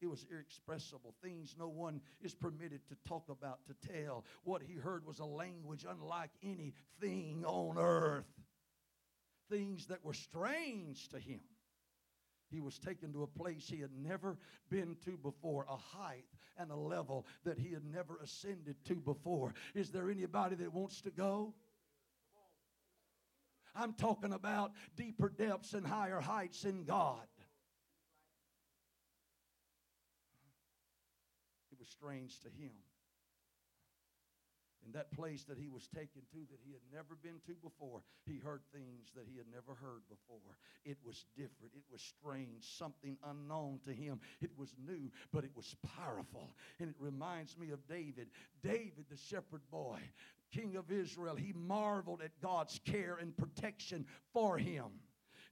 Speaker 2: It was inexpressible. Things no one is permitted to talk about, to tell. What he heard was a language unlike anything on earth. Things that were strange to him. He was taken to a place he had never been to before, a height and a level that he had never ascended to before. Is there anybody that wants to go? I'm talking about deeper depths and higher heights in God. Was strange to him. In that place that he was taken to that he had never been to before, he heard things that he had never heard before. It was different. It was strange, something unknown to him. It was new, but it was powerful. And it reminds me of David. David, the shepherd boy, king of Israel, he marveled at God's care and protection for him.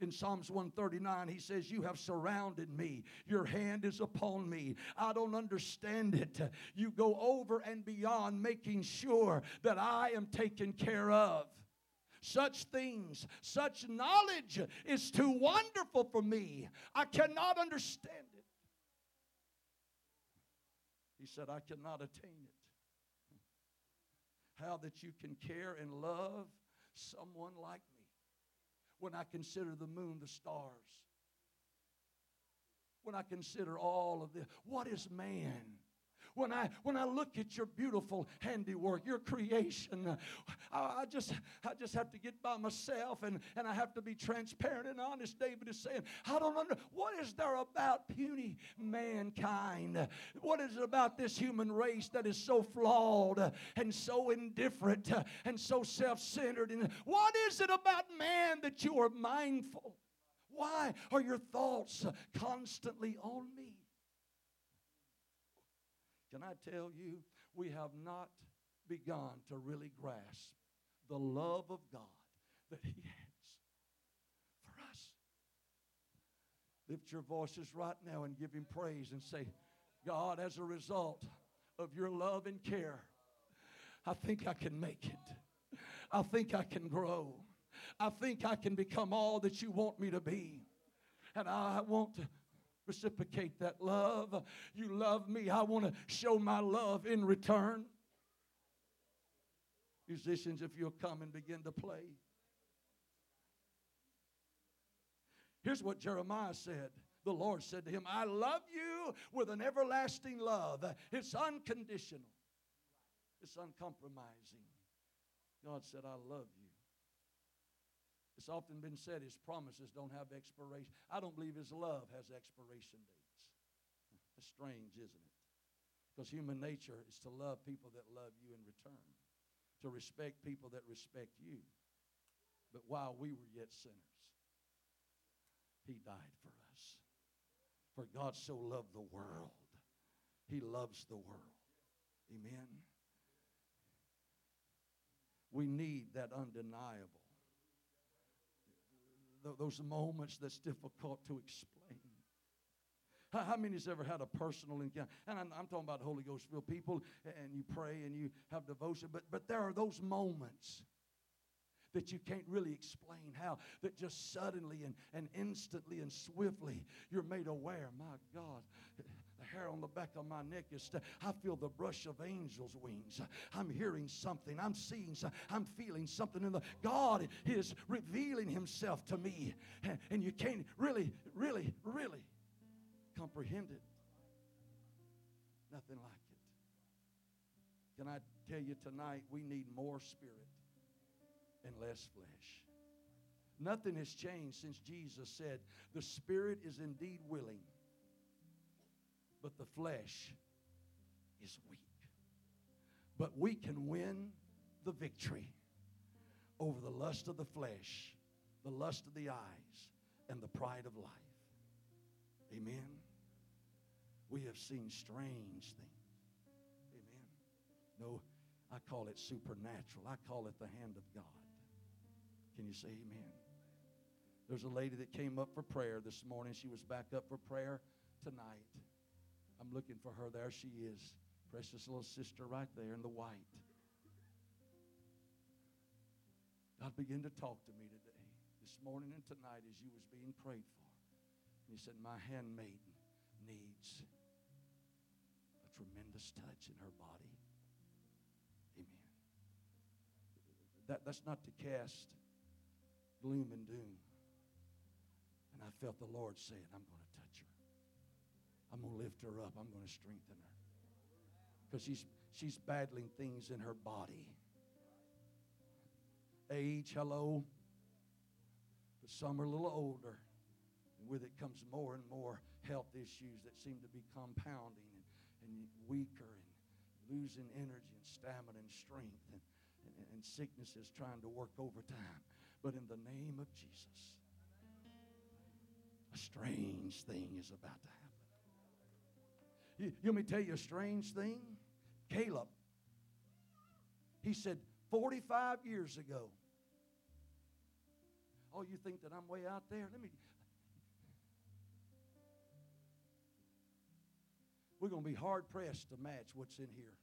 Speaker 2: In Psalms 139, he says, You have surrounded me. Your hand is upon me. I don't understand it. You go over and beyond making sure that I am taken care of. Such things, such knowledge is too wonderful for me. I cannot understand it. He said, I cannot attain it. How that you can care and love someone like me when I consider the moon, the stars, when I consider all of this. What is man? When I when I look at your beautiful handiwork, your creation, I, I, just I just have to get by myself and, and I have to be transparent and honest. David is saying, I don't under what is there about puny mankind? What is it about this human race that is so flawed and so indifferent and so self-centered? And what is it about man that you are mindful? Why are your thoughts constantly on me? Can I tell you, we have not begun to really grasp the love of God that He has for us. Lift your voices right now and give Him praise and say, God, as a result of your love and care, I think I can make it. I think I can grow. I think I can become all that you want me to be. And I want to reciprocate that love. You love me. I want to show my love in return. Musicians, if you'll come and begin to play. Here's what Jeremiah said. The Lord said to him, I love you with an everlasting love. It's unconditional, it's uncompromising. God said, I love you. It's often been said his promises don't have expiration. I don't believe his love has expiration dates. That's strange, isn't it? Because human nature is to love people that love you in return. to respect people that respect you. But while we were yet sinners, he died for us. For God so loved the world. He loves the world. Amen. We need that undeniable. Those moments that's difficult to explain. How, how many has ever had a personal encounter? And I'm, I'm talking about Holy Ghost filled people, and you pray and you have devotion, but, but there are those moments that you can't really explain how, that just suddenly and, and instantly and swiftly you're made aware. My God, hair on the back of my neck is, I feel the brush of angels' wings. I'm hearing something. I'm seeing something. I'm feeling something in the, God is revealing himself to me. And you can't really, really, really comprehend it. Nothing like it. Can I tell you tonight, we need more spirit and less flesh. Nothing has changed since Jesus said, The spirit is indeed willing, but the flesh is weak. But we can win the victory over the lust of the flesh, the lust of the eyes, and the pride of life. Amen we have seen strange things. Amen. No, I call it supernatural. I call it the hand of God. Can you say amen? There's a lady that came up for prayer this morning. She was back up for prayer tonight. I'm looking for her. There she is. Precious little sister right there in the white. God began to talk to me today, this morning and tonight as you was being prayed for. And he said, My handmaiden needs a tremendous touch in her body. Amen. That, that's not to cast gloom and doom. And I felt the Lord saying, I'm going to. I'm going to lift her up. I'm going to strengthen her. Because she's, she's battling things in her body. Age, hello. But some are a little older. And with it comes more and more health issues that seem to be compounding and and weaker and losing energy and stamina and strength and, and, and sickness is trying to work overtime. But in the name of Jesus, a strange thing is about to happen. You, me tell you a strange thing? Caleb, he said 45 years ago, Oh, you think that I'm way out there? Let me we're going to be hard pressed to match what's in here.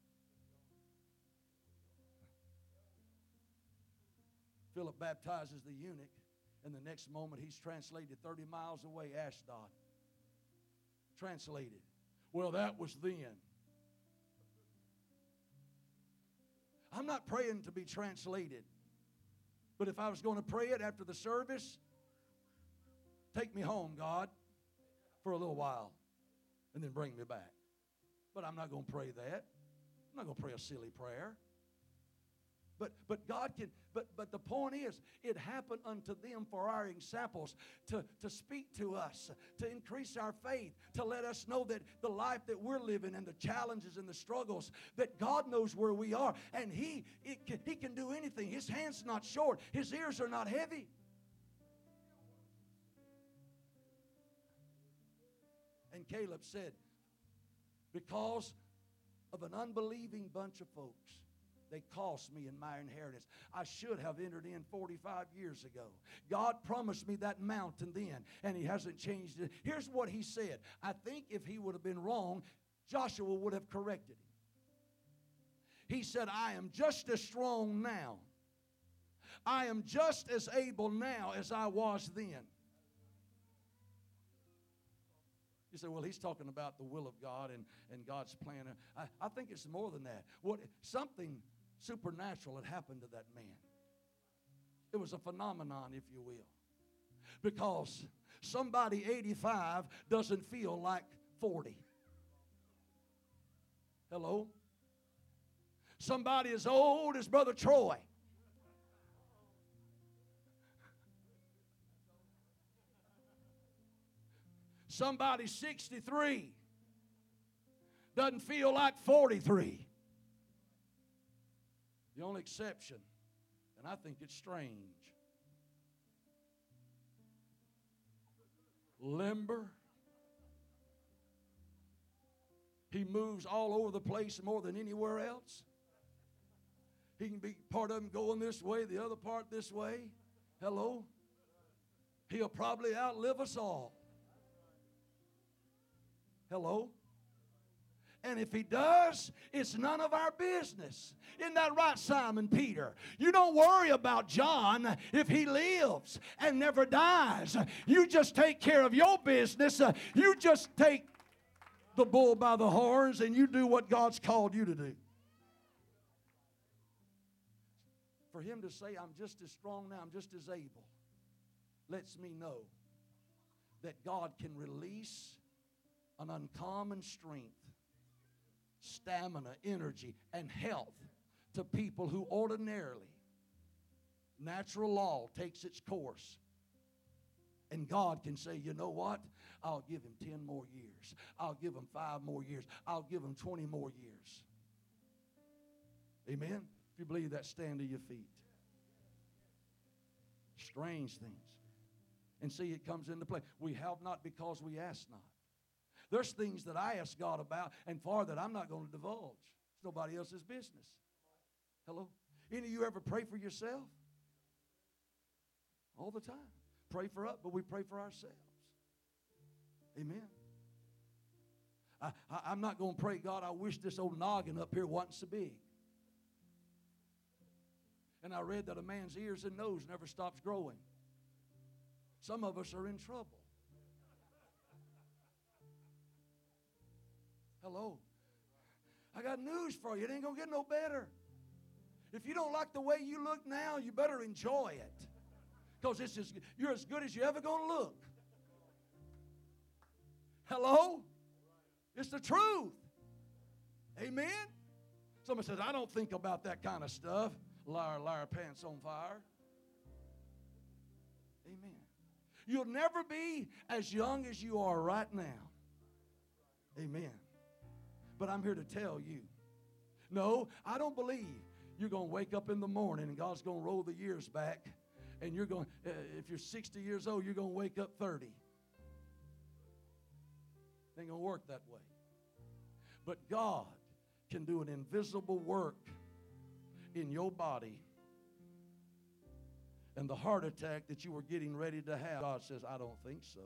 Speaker 2: Philip baptizes the eunuch, and the next moment he's translated 30 miles away, Ashdod. Translated. Well, that was then. I'm not praying to be translated. But if I was going to pray it after the service, take me home, God, for a little while, and then bring me back. But I'm not going to pray that. I'm not going to pray a silly prayer. But but God can, but but the point is, it happened unto them for our examples to, to speak to us, to increase our faith, to let us know that the life that we're living and the challenges and the struggles, that God knows where we are. And He can, He can do anything. His hand's not short, His ears are not heavy. And Caleb said, because of an unbelieving bunch of folks. They cost me in my inheritance. I should have entered in 45 years ago. God promised me that mountain then, and He hasn't changed it. Here's what He said I think if He would have been wrong, Joshua would have corrected him. He said, I am just as strong now. I am just as able now as I was then. You say, well, he's talking about the will of God and, and God's plan. I, I think it's more than that. What, something supernatural had happened to that man. It was a phenomenon, if you will. Because somebody 85 doesn't feel like 40. Hello? Somebody as old as Brother Troy Somebody 63 doesn't feel like 43. The only exception, and I think it's strange, limber. He moves all over the place more than anywhere else. He can be part of him going this way, the other part this way. Hello? He'll probably outlive us all. Hello? And if he does, it's none of our business. Isn't that right, Simon Peter? You don't worry about John if he lives and never dies. You just take care of your business. You just take the bull by the horns and you do what God's called you to do. For him to say, I'm just as strong now, I'm just as able, lets me know that God can release an uncommon strength stamina, energy, and health to people who ordinarily, natural law takes its course. And God can say, you know what? I'll give him 10 more years. I'll give him five more years. I'll give him 20 more years. Amen? If you believe that, stand to your feet. Strange things. And see, it comes into play. We have not because we ask not. There's things that I ask God about and far that I'm not going to divulge. It's nobody else's business. Hello? Any of you ever pray for yourself? All the time. Pray for us, but we pray for ourselves. Amen. I, I, am not going to pray, God, I wish this old noggin up here wasn't so big. And I read that a man's ears and nose never stops growing. Some of us are in trouble. Hello. I got news for you. It ain't going to get no better. If you don't like the way you look now, you better enjoy it. Because it's as, you're as good as you ever going to look. Hello? It's the truth. Amen? Somebody says, I don't think about that kind of stuff. Liar, liar, pants on fire. Amen. You'll never be as young as you are right now. Amen. But I'm here to tell you no, I don't believe you're going to wake up in the morning and God's going to roll the years back. And you're going, uh, if you're 60 years old, you're going to wake up 30. It ain't going to work that way. But God can do an invisible work in your body. And the heart attack that you were getting ready to have, God says, I don't think so.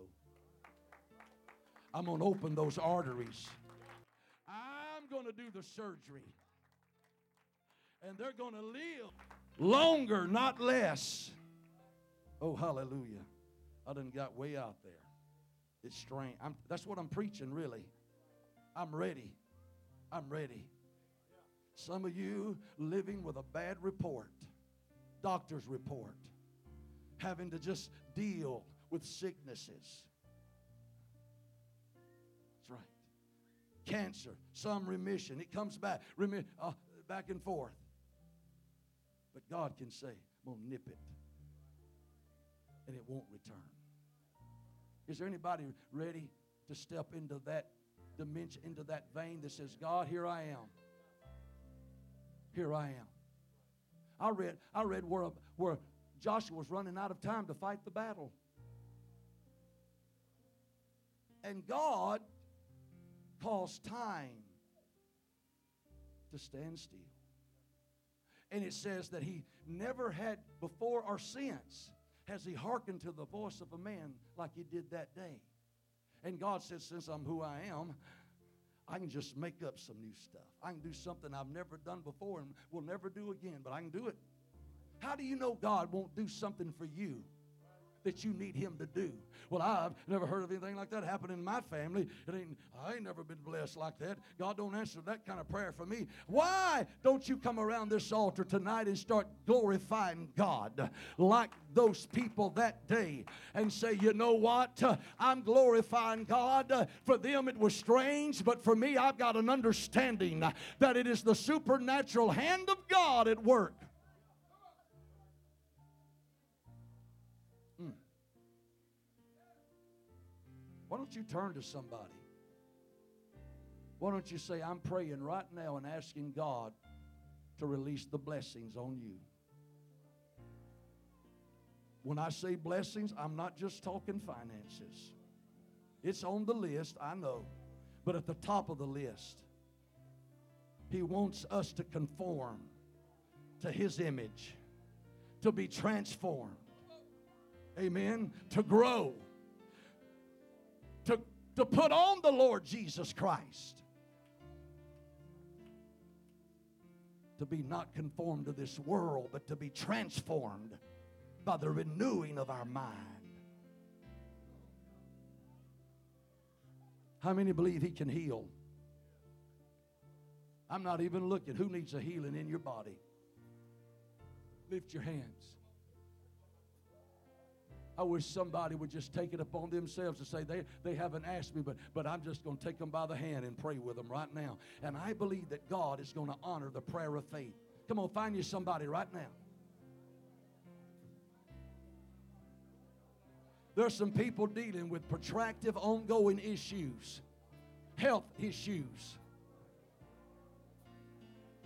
Speaker 2: I'm going to open those arteries going to do the surgery. And they're going to live longer, not less. Oh, hallelujah. I done got way out there. It's strange. I'm, that's what I'm preaching, really. I'm ready. I'm ready. Some of you living with a bad report, doctor's report, having to just deal with sicknesses. Cancer, some remission. It comes back, remi- uh, back and forth. But God can say, I'm going to nip it, and it won't return. Is there anybody ready to step into that dimension, into that vein that says, God, here I am. Here I am. I read, I read where, where Joshua was running out of time to fight the battle. And God cause time to stand still. And it says that he never had before or since has he hearkened to the voice of a man like he did that day. And God says, Since I'm who I am, I can just make up some new stuff. I can do something I've never done before and will never do again, but I can do it. How do you know God won't do something for you that you need him to do. Well, I've never heard of anything like that happen in my family. It ain't, I ain't never been blessed like that. God don't answer that kind of prayer for me. Why don't you come around this altar tonight and start glorifying God like those people that day and say, you know what? I'm glorifying God. For them it was strange, but for me I've got an understanding that it is the supernatural hand of God at work. Why don't you turn to somebody? Why don't you say, I'm praying right now and asking God to release the blessings on you. When I say blessings, I'm not just talking finances. It's on the list, I know. But at the top of the list, He wants us to conform to His image, to be transformed. Amen. To grow, to, put on the Lord Jesus Christ. To be not conformed to this world, but to be transformed by the renewing of our mind. How many believe He can heal? I'm not even looking. Who needs a healing in your body? Lift your hands. I wish somebody would just take it upon themselves to say they, they haven't asked me, but, but I'm just going to take them by the hand and pray with them right now. And I believe that God is going to honor the prayer of faith. Come on, find you somebody right now. There's some people dealing with protractive, ongoing issues, health issues.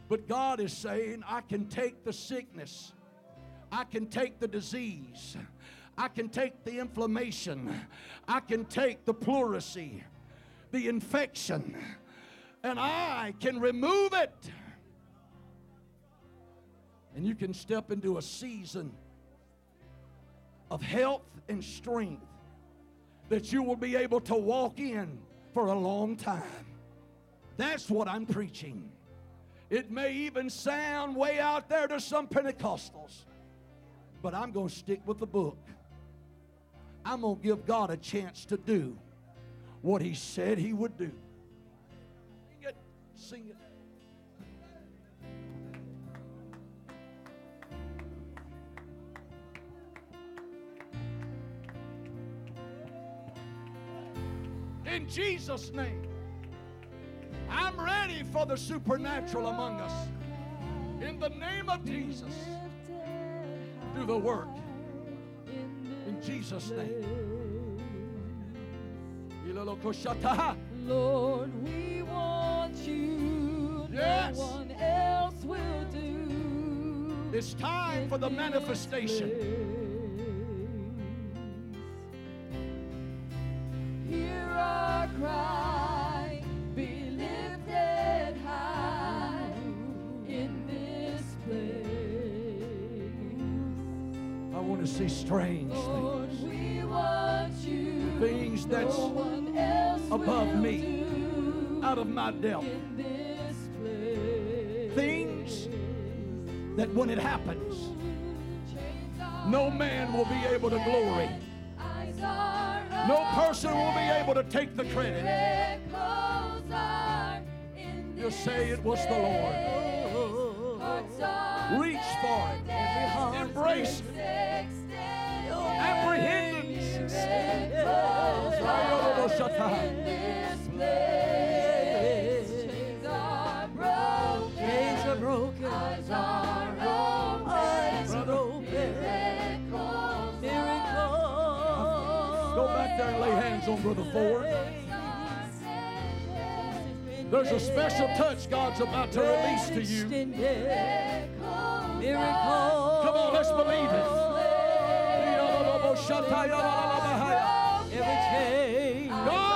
Speaker 2: But God is saying, I can take the sickness, I can take the disease, I can take the inflammation, I can take the pleurisy, the infection, and I can remove it. And you can step into a season of health and strength that you will be able to walk in for a long time. That's what I'm preaching. It may even sound way out there to some Pentecostals, but I'm going to stick with the book. I'm going to give God a chance to do what He said He would do. Sing it. Sing it. In Jesus' name, I'm ready for the supernatural among us. In the name of Jesus, do the work. Jesus' name.
Speaker 3: Lord, we want you.
Speaker 2: Yes.
Speaker 3: No one else will do.
Speaker 2: It's time for the manifestation.
Speaker 3: place. Hear our cry,
Speaker 2: strange
Speaker 3: Lord,
Speaker 2: things.
Speaker 3: we want you.
Speaker 2: Things that's
Speaker 3: no
Speaker 2: above me, out of my depth.
Speaker 3: in this place.
Speaker 2: Things that when it happens, no man will be able to glory. No person will be able to take the credit. You'll say it was the Lord.
Speaker 3: place. Hearts are
Speaker 2: Reach for it. Embrace it. On Brother Ford. There's a special touch God's about to release to you. Come on, let's believe
Speaker 4: Every chain.
Speaker 2: God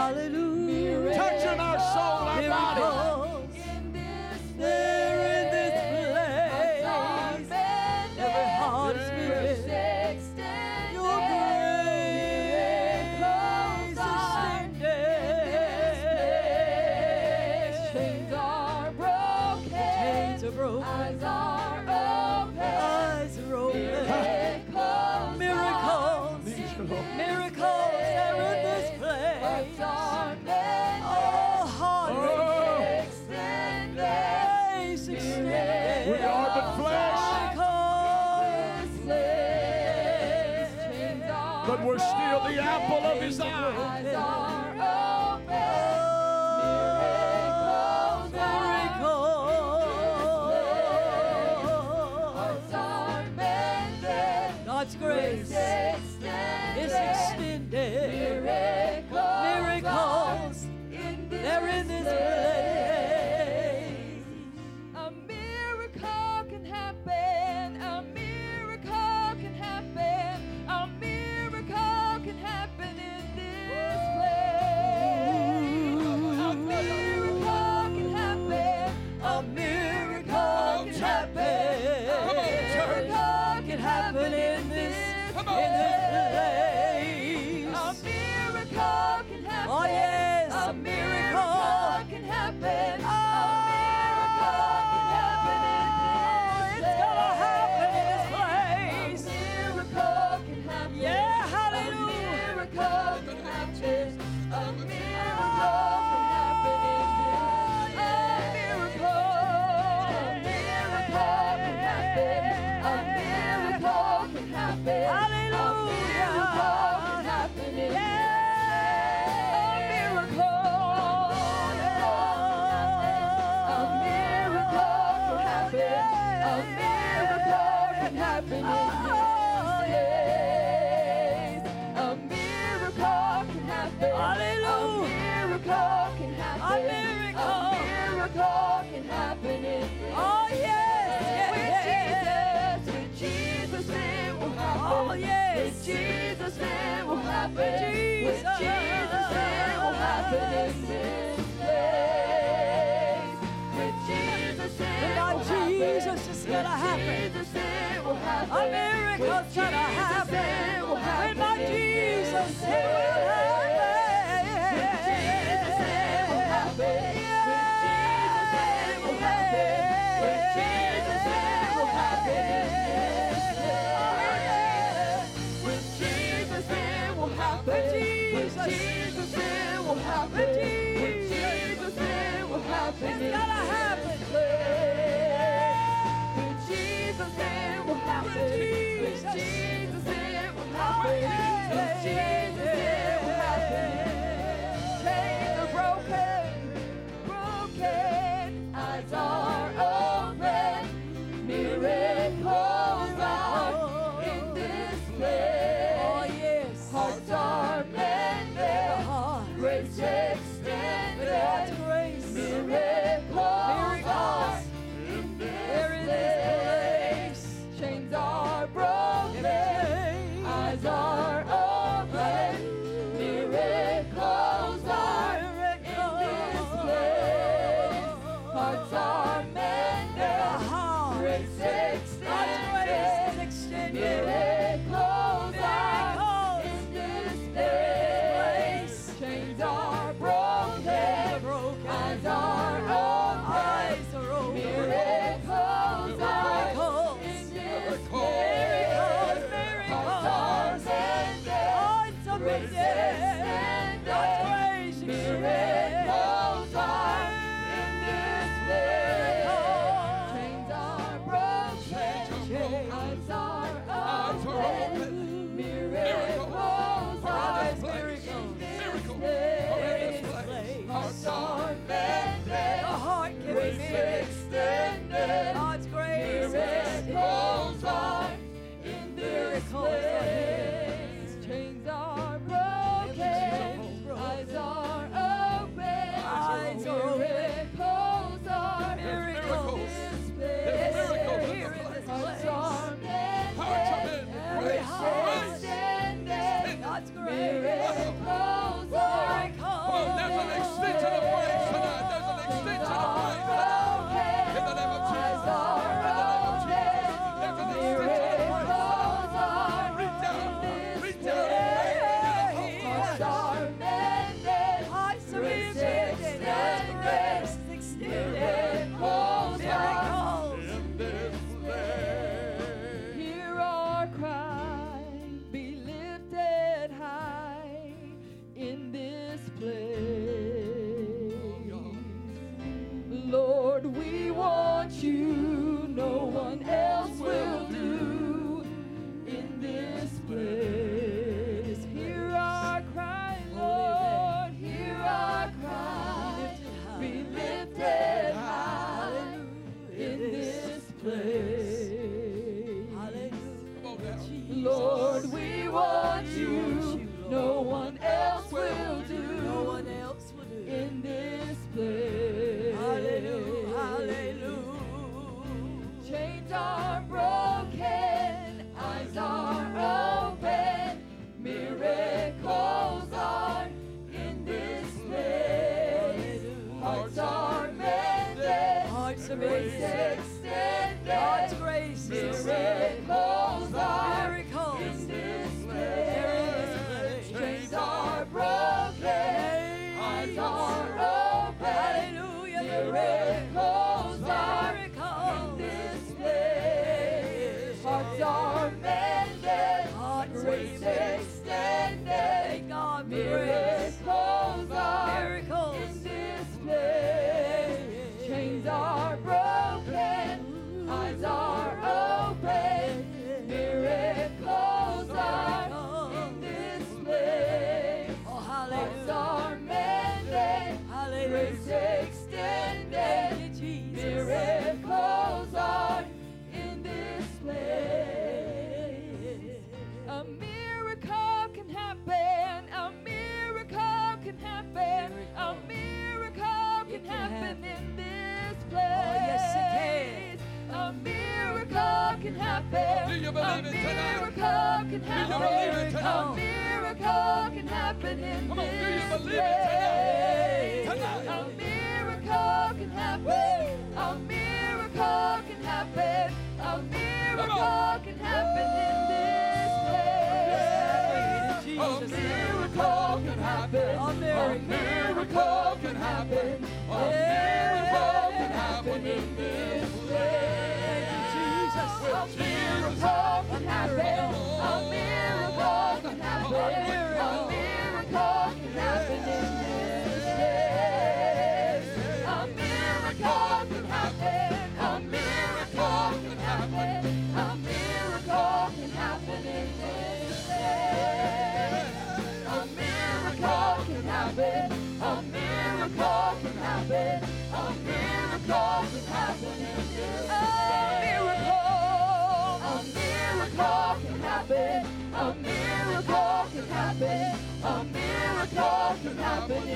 Speaker 4: hallelujah.
Speaker 2: touching our soul, our body.
Speaker 4: yes. With Jesus, it will happen. Jesus. With
Speaker 3: Jesus,
Speaker 4: it will happen in this place. With Jesus, it will happen.
Speaker 3: Jesus, it's gonna happen.
Speaker 4: Jesus, it will happen.
Speaker 3: A miracle's gonna happen.
Speaker 4: Without
Speaker 3: Jesus, it will happen.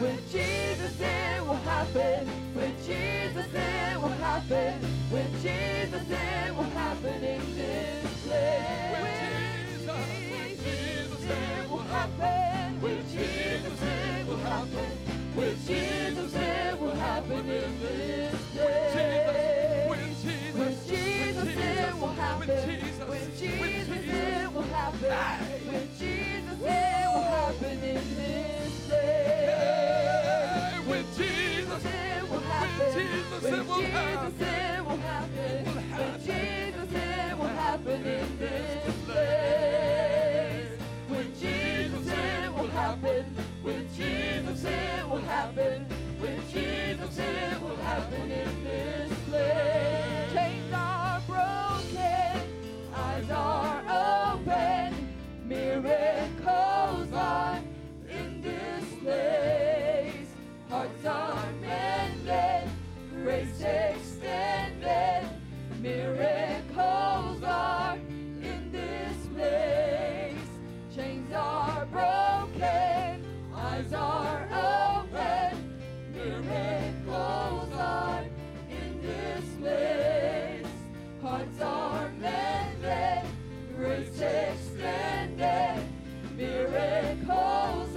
Speaker 4: With Jesus it will happen. With Jesus it will happen. With Jesus it will happen in this place. With Jesus, it will happen.
Speaker 3: With Jesus
Speaker 4: it will happen.
Speaker 3: With Jesus
Speaker 4: it will happen in this place. With Jesus,
Speaker 3: with Jesus
Speaker 4: it will happen. With Jesus it will happen.
Speaker 3: With
Speaker 5: Jesus
Speaker 3: it
Speaker 2: will happen
Speaker 3: in this.
Speaker 2: Jesus,
Speaker 3: it will happen. With Jesus, it will happen in this place. With Jesus, it will happen. With Jesus, it will happen. With Jesus, it will happen in this place. Chains are broken, eyes are open, miracles are in this place. Hearts are Miracles are in this place. Chains are broken, eyes are open. Miracles are in this place. Hearts are mended, grace extended. Miracles.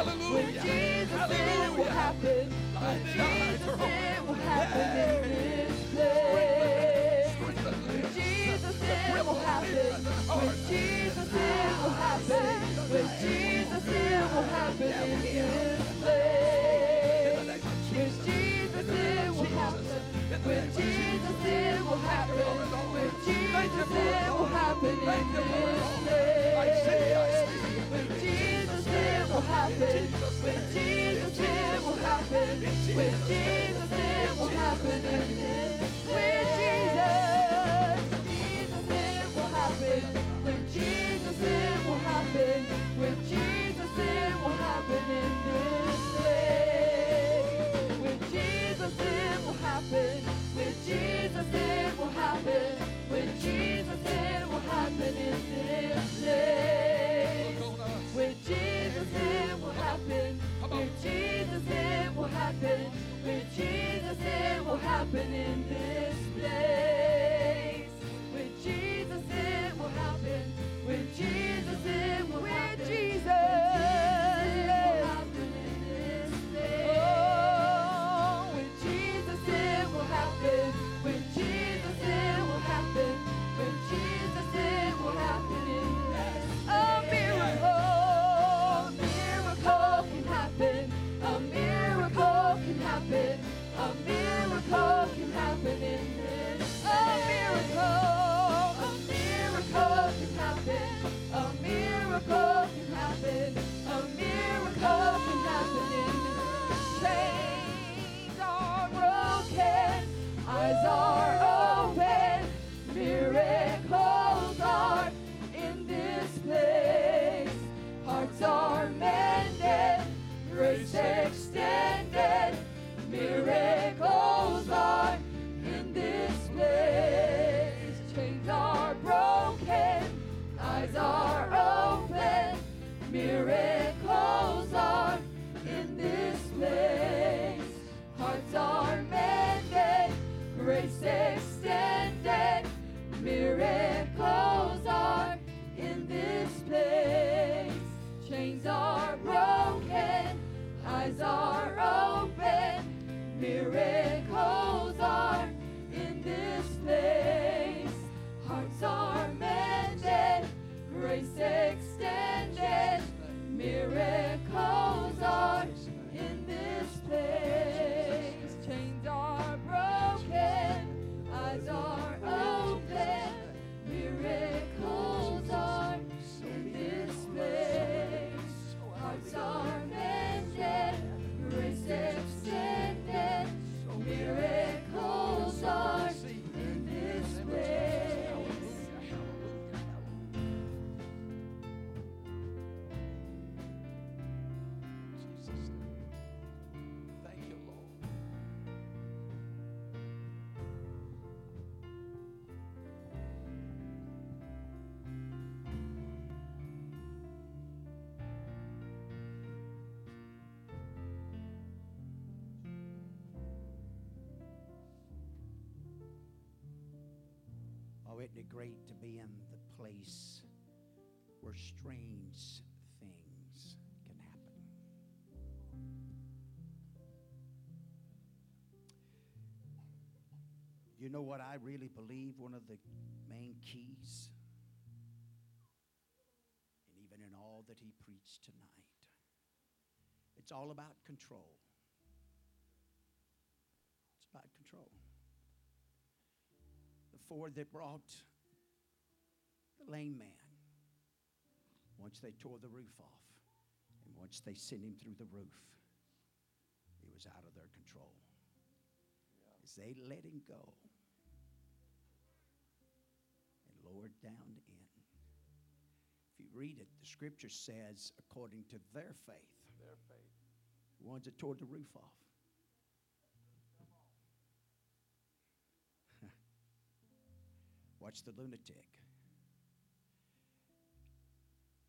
Speaker 2: Hallelujah.
Speaker 3: With Jesus it will happen. With Jesus it will happen in this place. With Jesus it will happen. With Jesus it will happen. With Jesus it will happen in this place. With Jesus it will happen. With Jesus it will happen. With Jesus it will happen in this place. Happen. With Jesus it will happen. With Jesus it will happen
Speaker 1: great to be in the place where strange things can happen? You know what I really believe one of the main keys? And even in all that he preached tonight, it's all about control. It's about control the four that brought lame man. Once they tore the roof off and once they sent him through the roof he was out of their control. As they let him go and lowered down in if you read it the scripture says according to their faith
Speaker 2: their faith.
Speaker 1: the ones that tore the roof off. Watch the lunatic.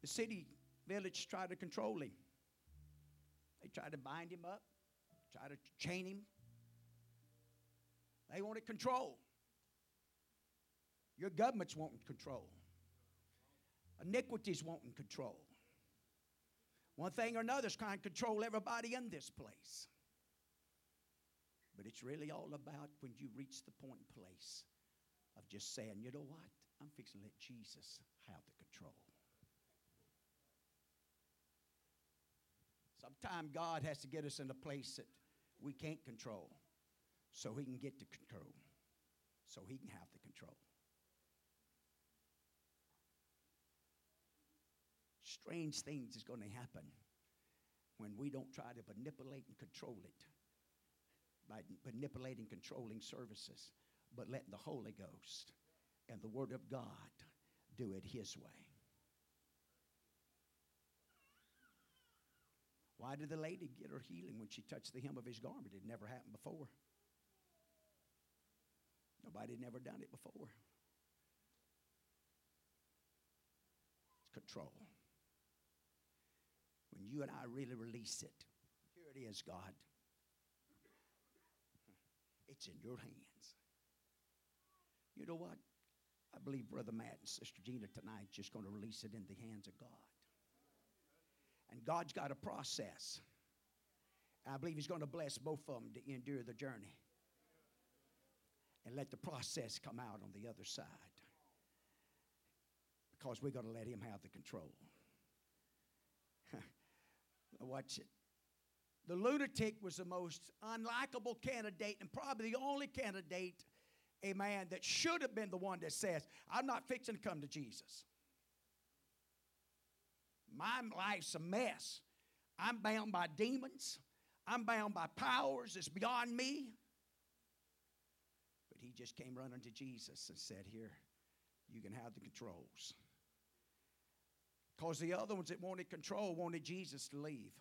Speaker 1: The city village tried to control him. They tried to bind him up, try to chain him. They wanted control. Your government's wanting control. Iniquity's wanting control. One thing or another's trying to control everybody in this place. But it's really all about when you reach the point place of just saying, you know what? I'm fixing to let Jesus have the control. Sometimes God has to get us in a place that we can't control so he can get the control, so he can have the control. Strange things is going to happen when we don't try to manipulate and control it by manipulating, controlling services, but letting the Holy Ghost and the Word of God do it His way. Why did the lady get her healing when she touched the hem of his garment? It never happened before. Nobody had never done it before. It's control. When you and I really release it, here it is, God. It's in your hands. You know what? I believe Brother Matt and Sister Gina tonight just going to release it in the hands of God. And God's got a process. I believe He's going to bless both of them to endure the journey and let the process come out on the other side. Because we're going to let Him have the control. Watch it. The lunatic was the most unlikable candidate and probably the only candidate, a man that should have been the one that says, I'm not fixing to come to Jesus. My life's a mess. I'm bound by demons. I'm bound by powers that's beyond me. But he just came running to Jesus and said, Here, you can have the controls. Because the other ones that wanted control wanted Jesus to leave.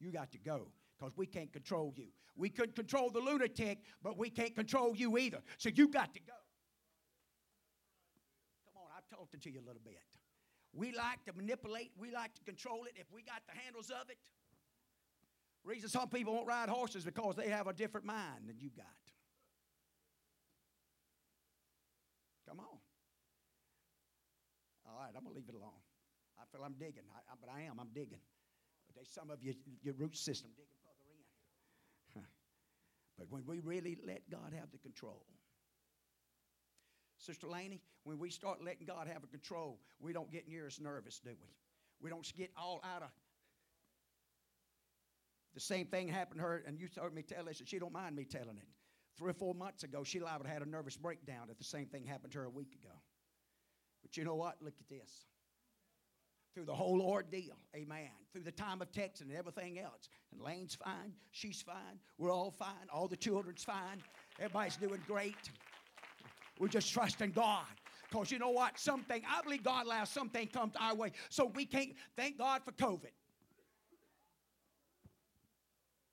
Speaker 1: You got to go because we can't control you. We couldn't control the lunatic, but we can't control you either. So you got to go. Come on, I've talked to you a little bit. We like to manipulate, we like to control it if we got the handles of it. Reason some people won't ride horses because they have a different mind than you got. Come on. All right, I'm to leave it alone. I feel I'm digging, I, I, but I am, I'm digging. But there's some of you, your root system digging further in. but when we really let God have the control, Sister Laney, when we start letting God have a control, we don't get near as nervous, do we? We don't get all out of. The same thing happened to her, and you heard me tell this, and she don't mind me telling it. Three or four months ago, she liable had a nervous breakdown if the same thing happened to her a week ago. But you know what? Look at this. Through the whole ordeal, amen. Through the time of texting and everything else. And Lane's fine, she's fine, we're all fine, all the children's fine, everybody's doing great. We're just trusting God. Because you know what? Something, I believe God allows something come to our way. So we can't, thank God for COVID.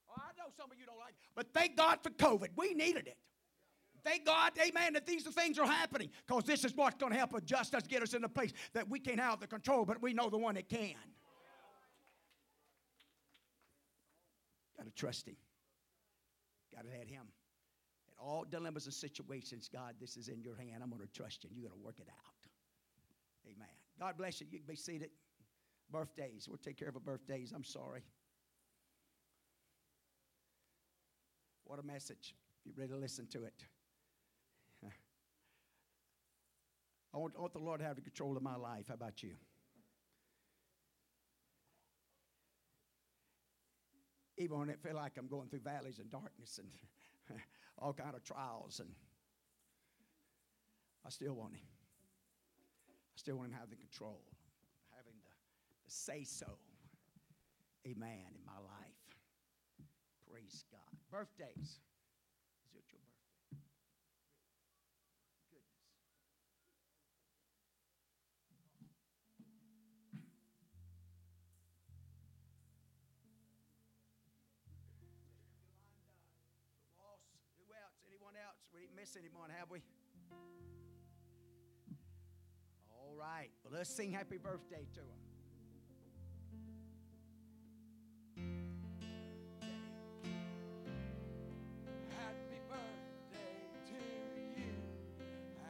Speaker 1: Oh, I know some of you don't like it, but thank God for COVID. We needed it. Thank God, amen, that these things are happening. Because this is what's going to help adjust us, get us in a place that we can't have the control, but we know the one that can. Got to trust Him. Got to let Him all dilemmas and situations, God, this is in your hand. I'm going to trust you, and you're going to work it out. Amen. God bless you. You can be seated. Birthdays. We'll take care of our birthdays. I'm sorry. What a message. You ready to listen to it? I want, I want the Lord to have the control of my life. How about you? Even when it feel like I'm going through valleys and darkness and all kind of trials and I still want him. I still want him the control, having the, the say so. Amen in my life. Praise God. Birthdays. Who? Anyone have we? All right. Well, let's sing happy birthday to him.
Speaker 2: Happy birthday to you.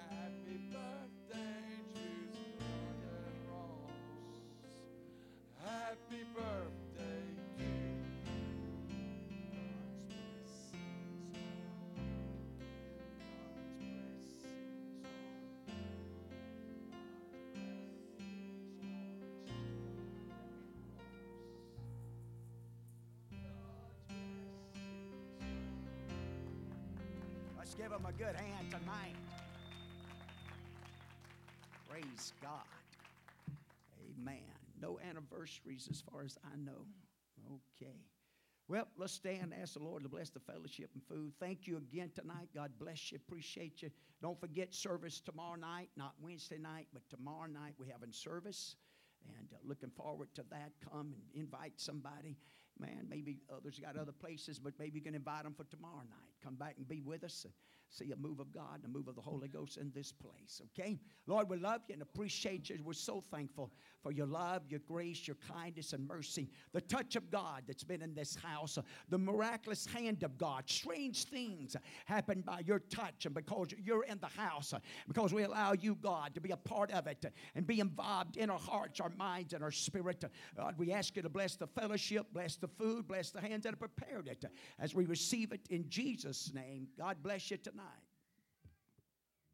Speaker 2: Happy birthday, dear Rose. Happy birthday
Speaker 1: give him a good hand tonight. Praise God. Amen. No anniversaries as far as I know. Okay. Well, let's stand and ask the Lord to bless the fellowship and food. Thank you again tonight. God bless you. Appreciate you. Don't forget service tomorrow night, not Wednesday night, but tomorrow night we're having service. And uh, looking forward to that. Come and invite somebody. Man, maybe others got other places, but maybe you can invite them for tomorrow night. Come back and be with us and see a move of God and a move of the Holy Ghost in this place. Okay? Lord, we love you and appreciate you. We're so thankful for your love, your grace, your kindness, and mercy. The touch of God that's been in this house, uh, the miraculous hand of God. Strange things happen by your touch and because you're in the house, uh, because we allow you, God, to be a part of it and be involved in our hearts, our minds, and our spirit. God, we ask you to bless the fellowship, bless the food, bless the hands that have prepared it as we receive it in Jesus' name. God bless you tonight.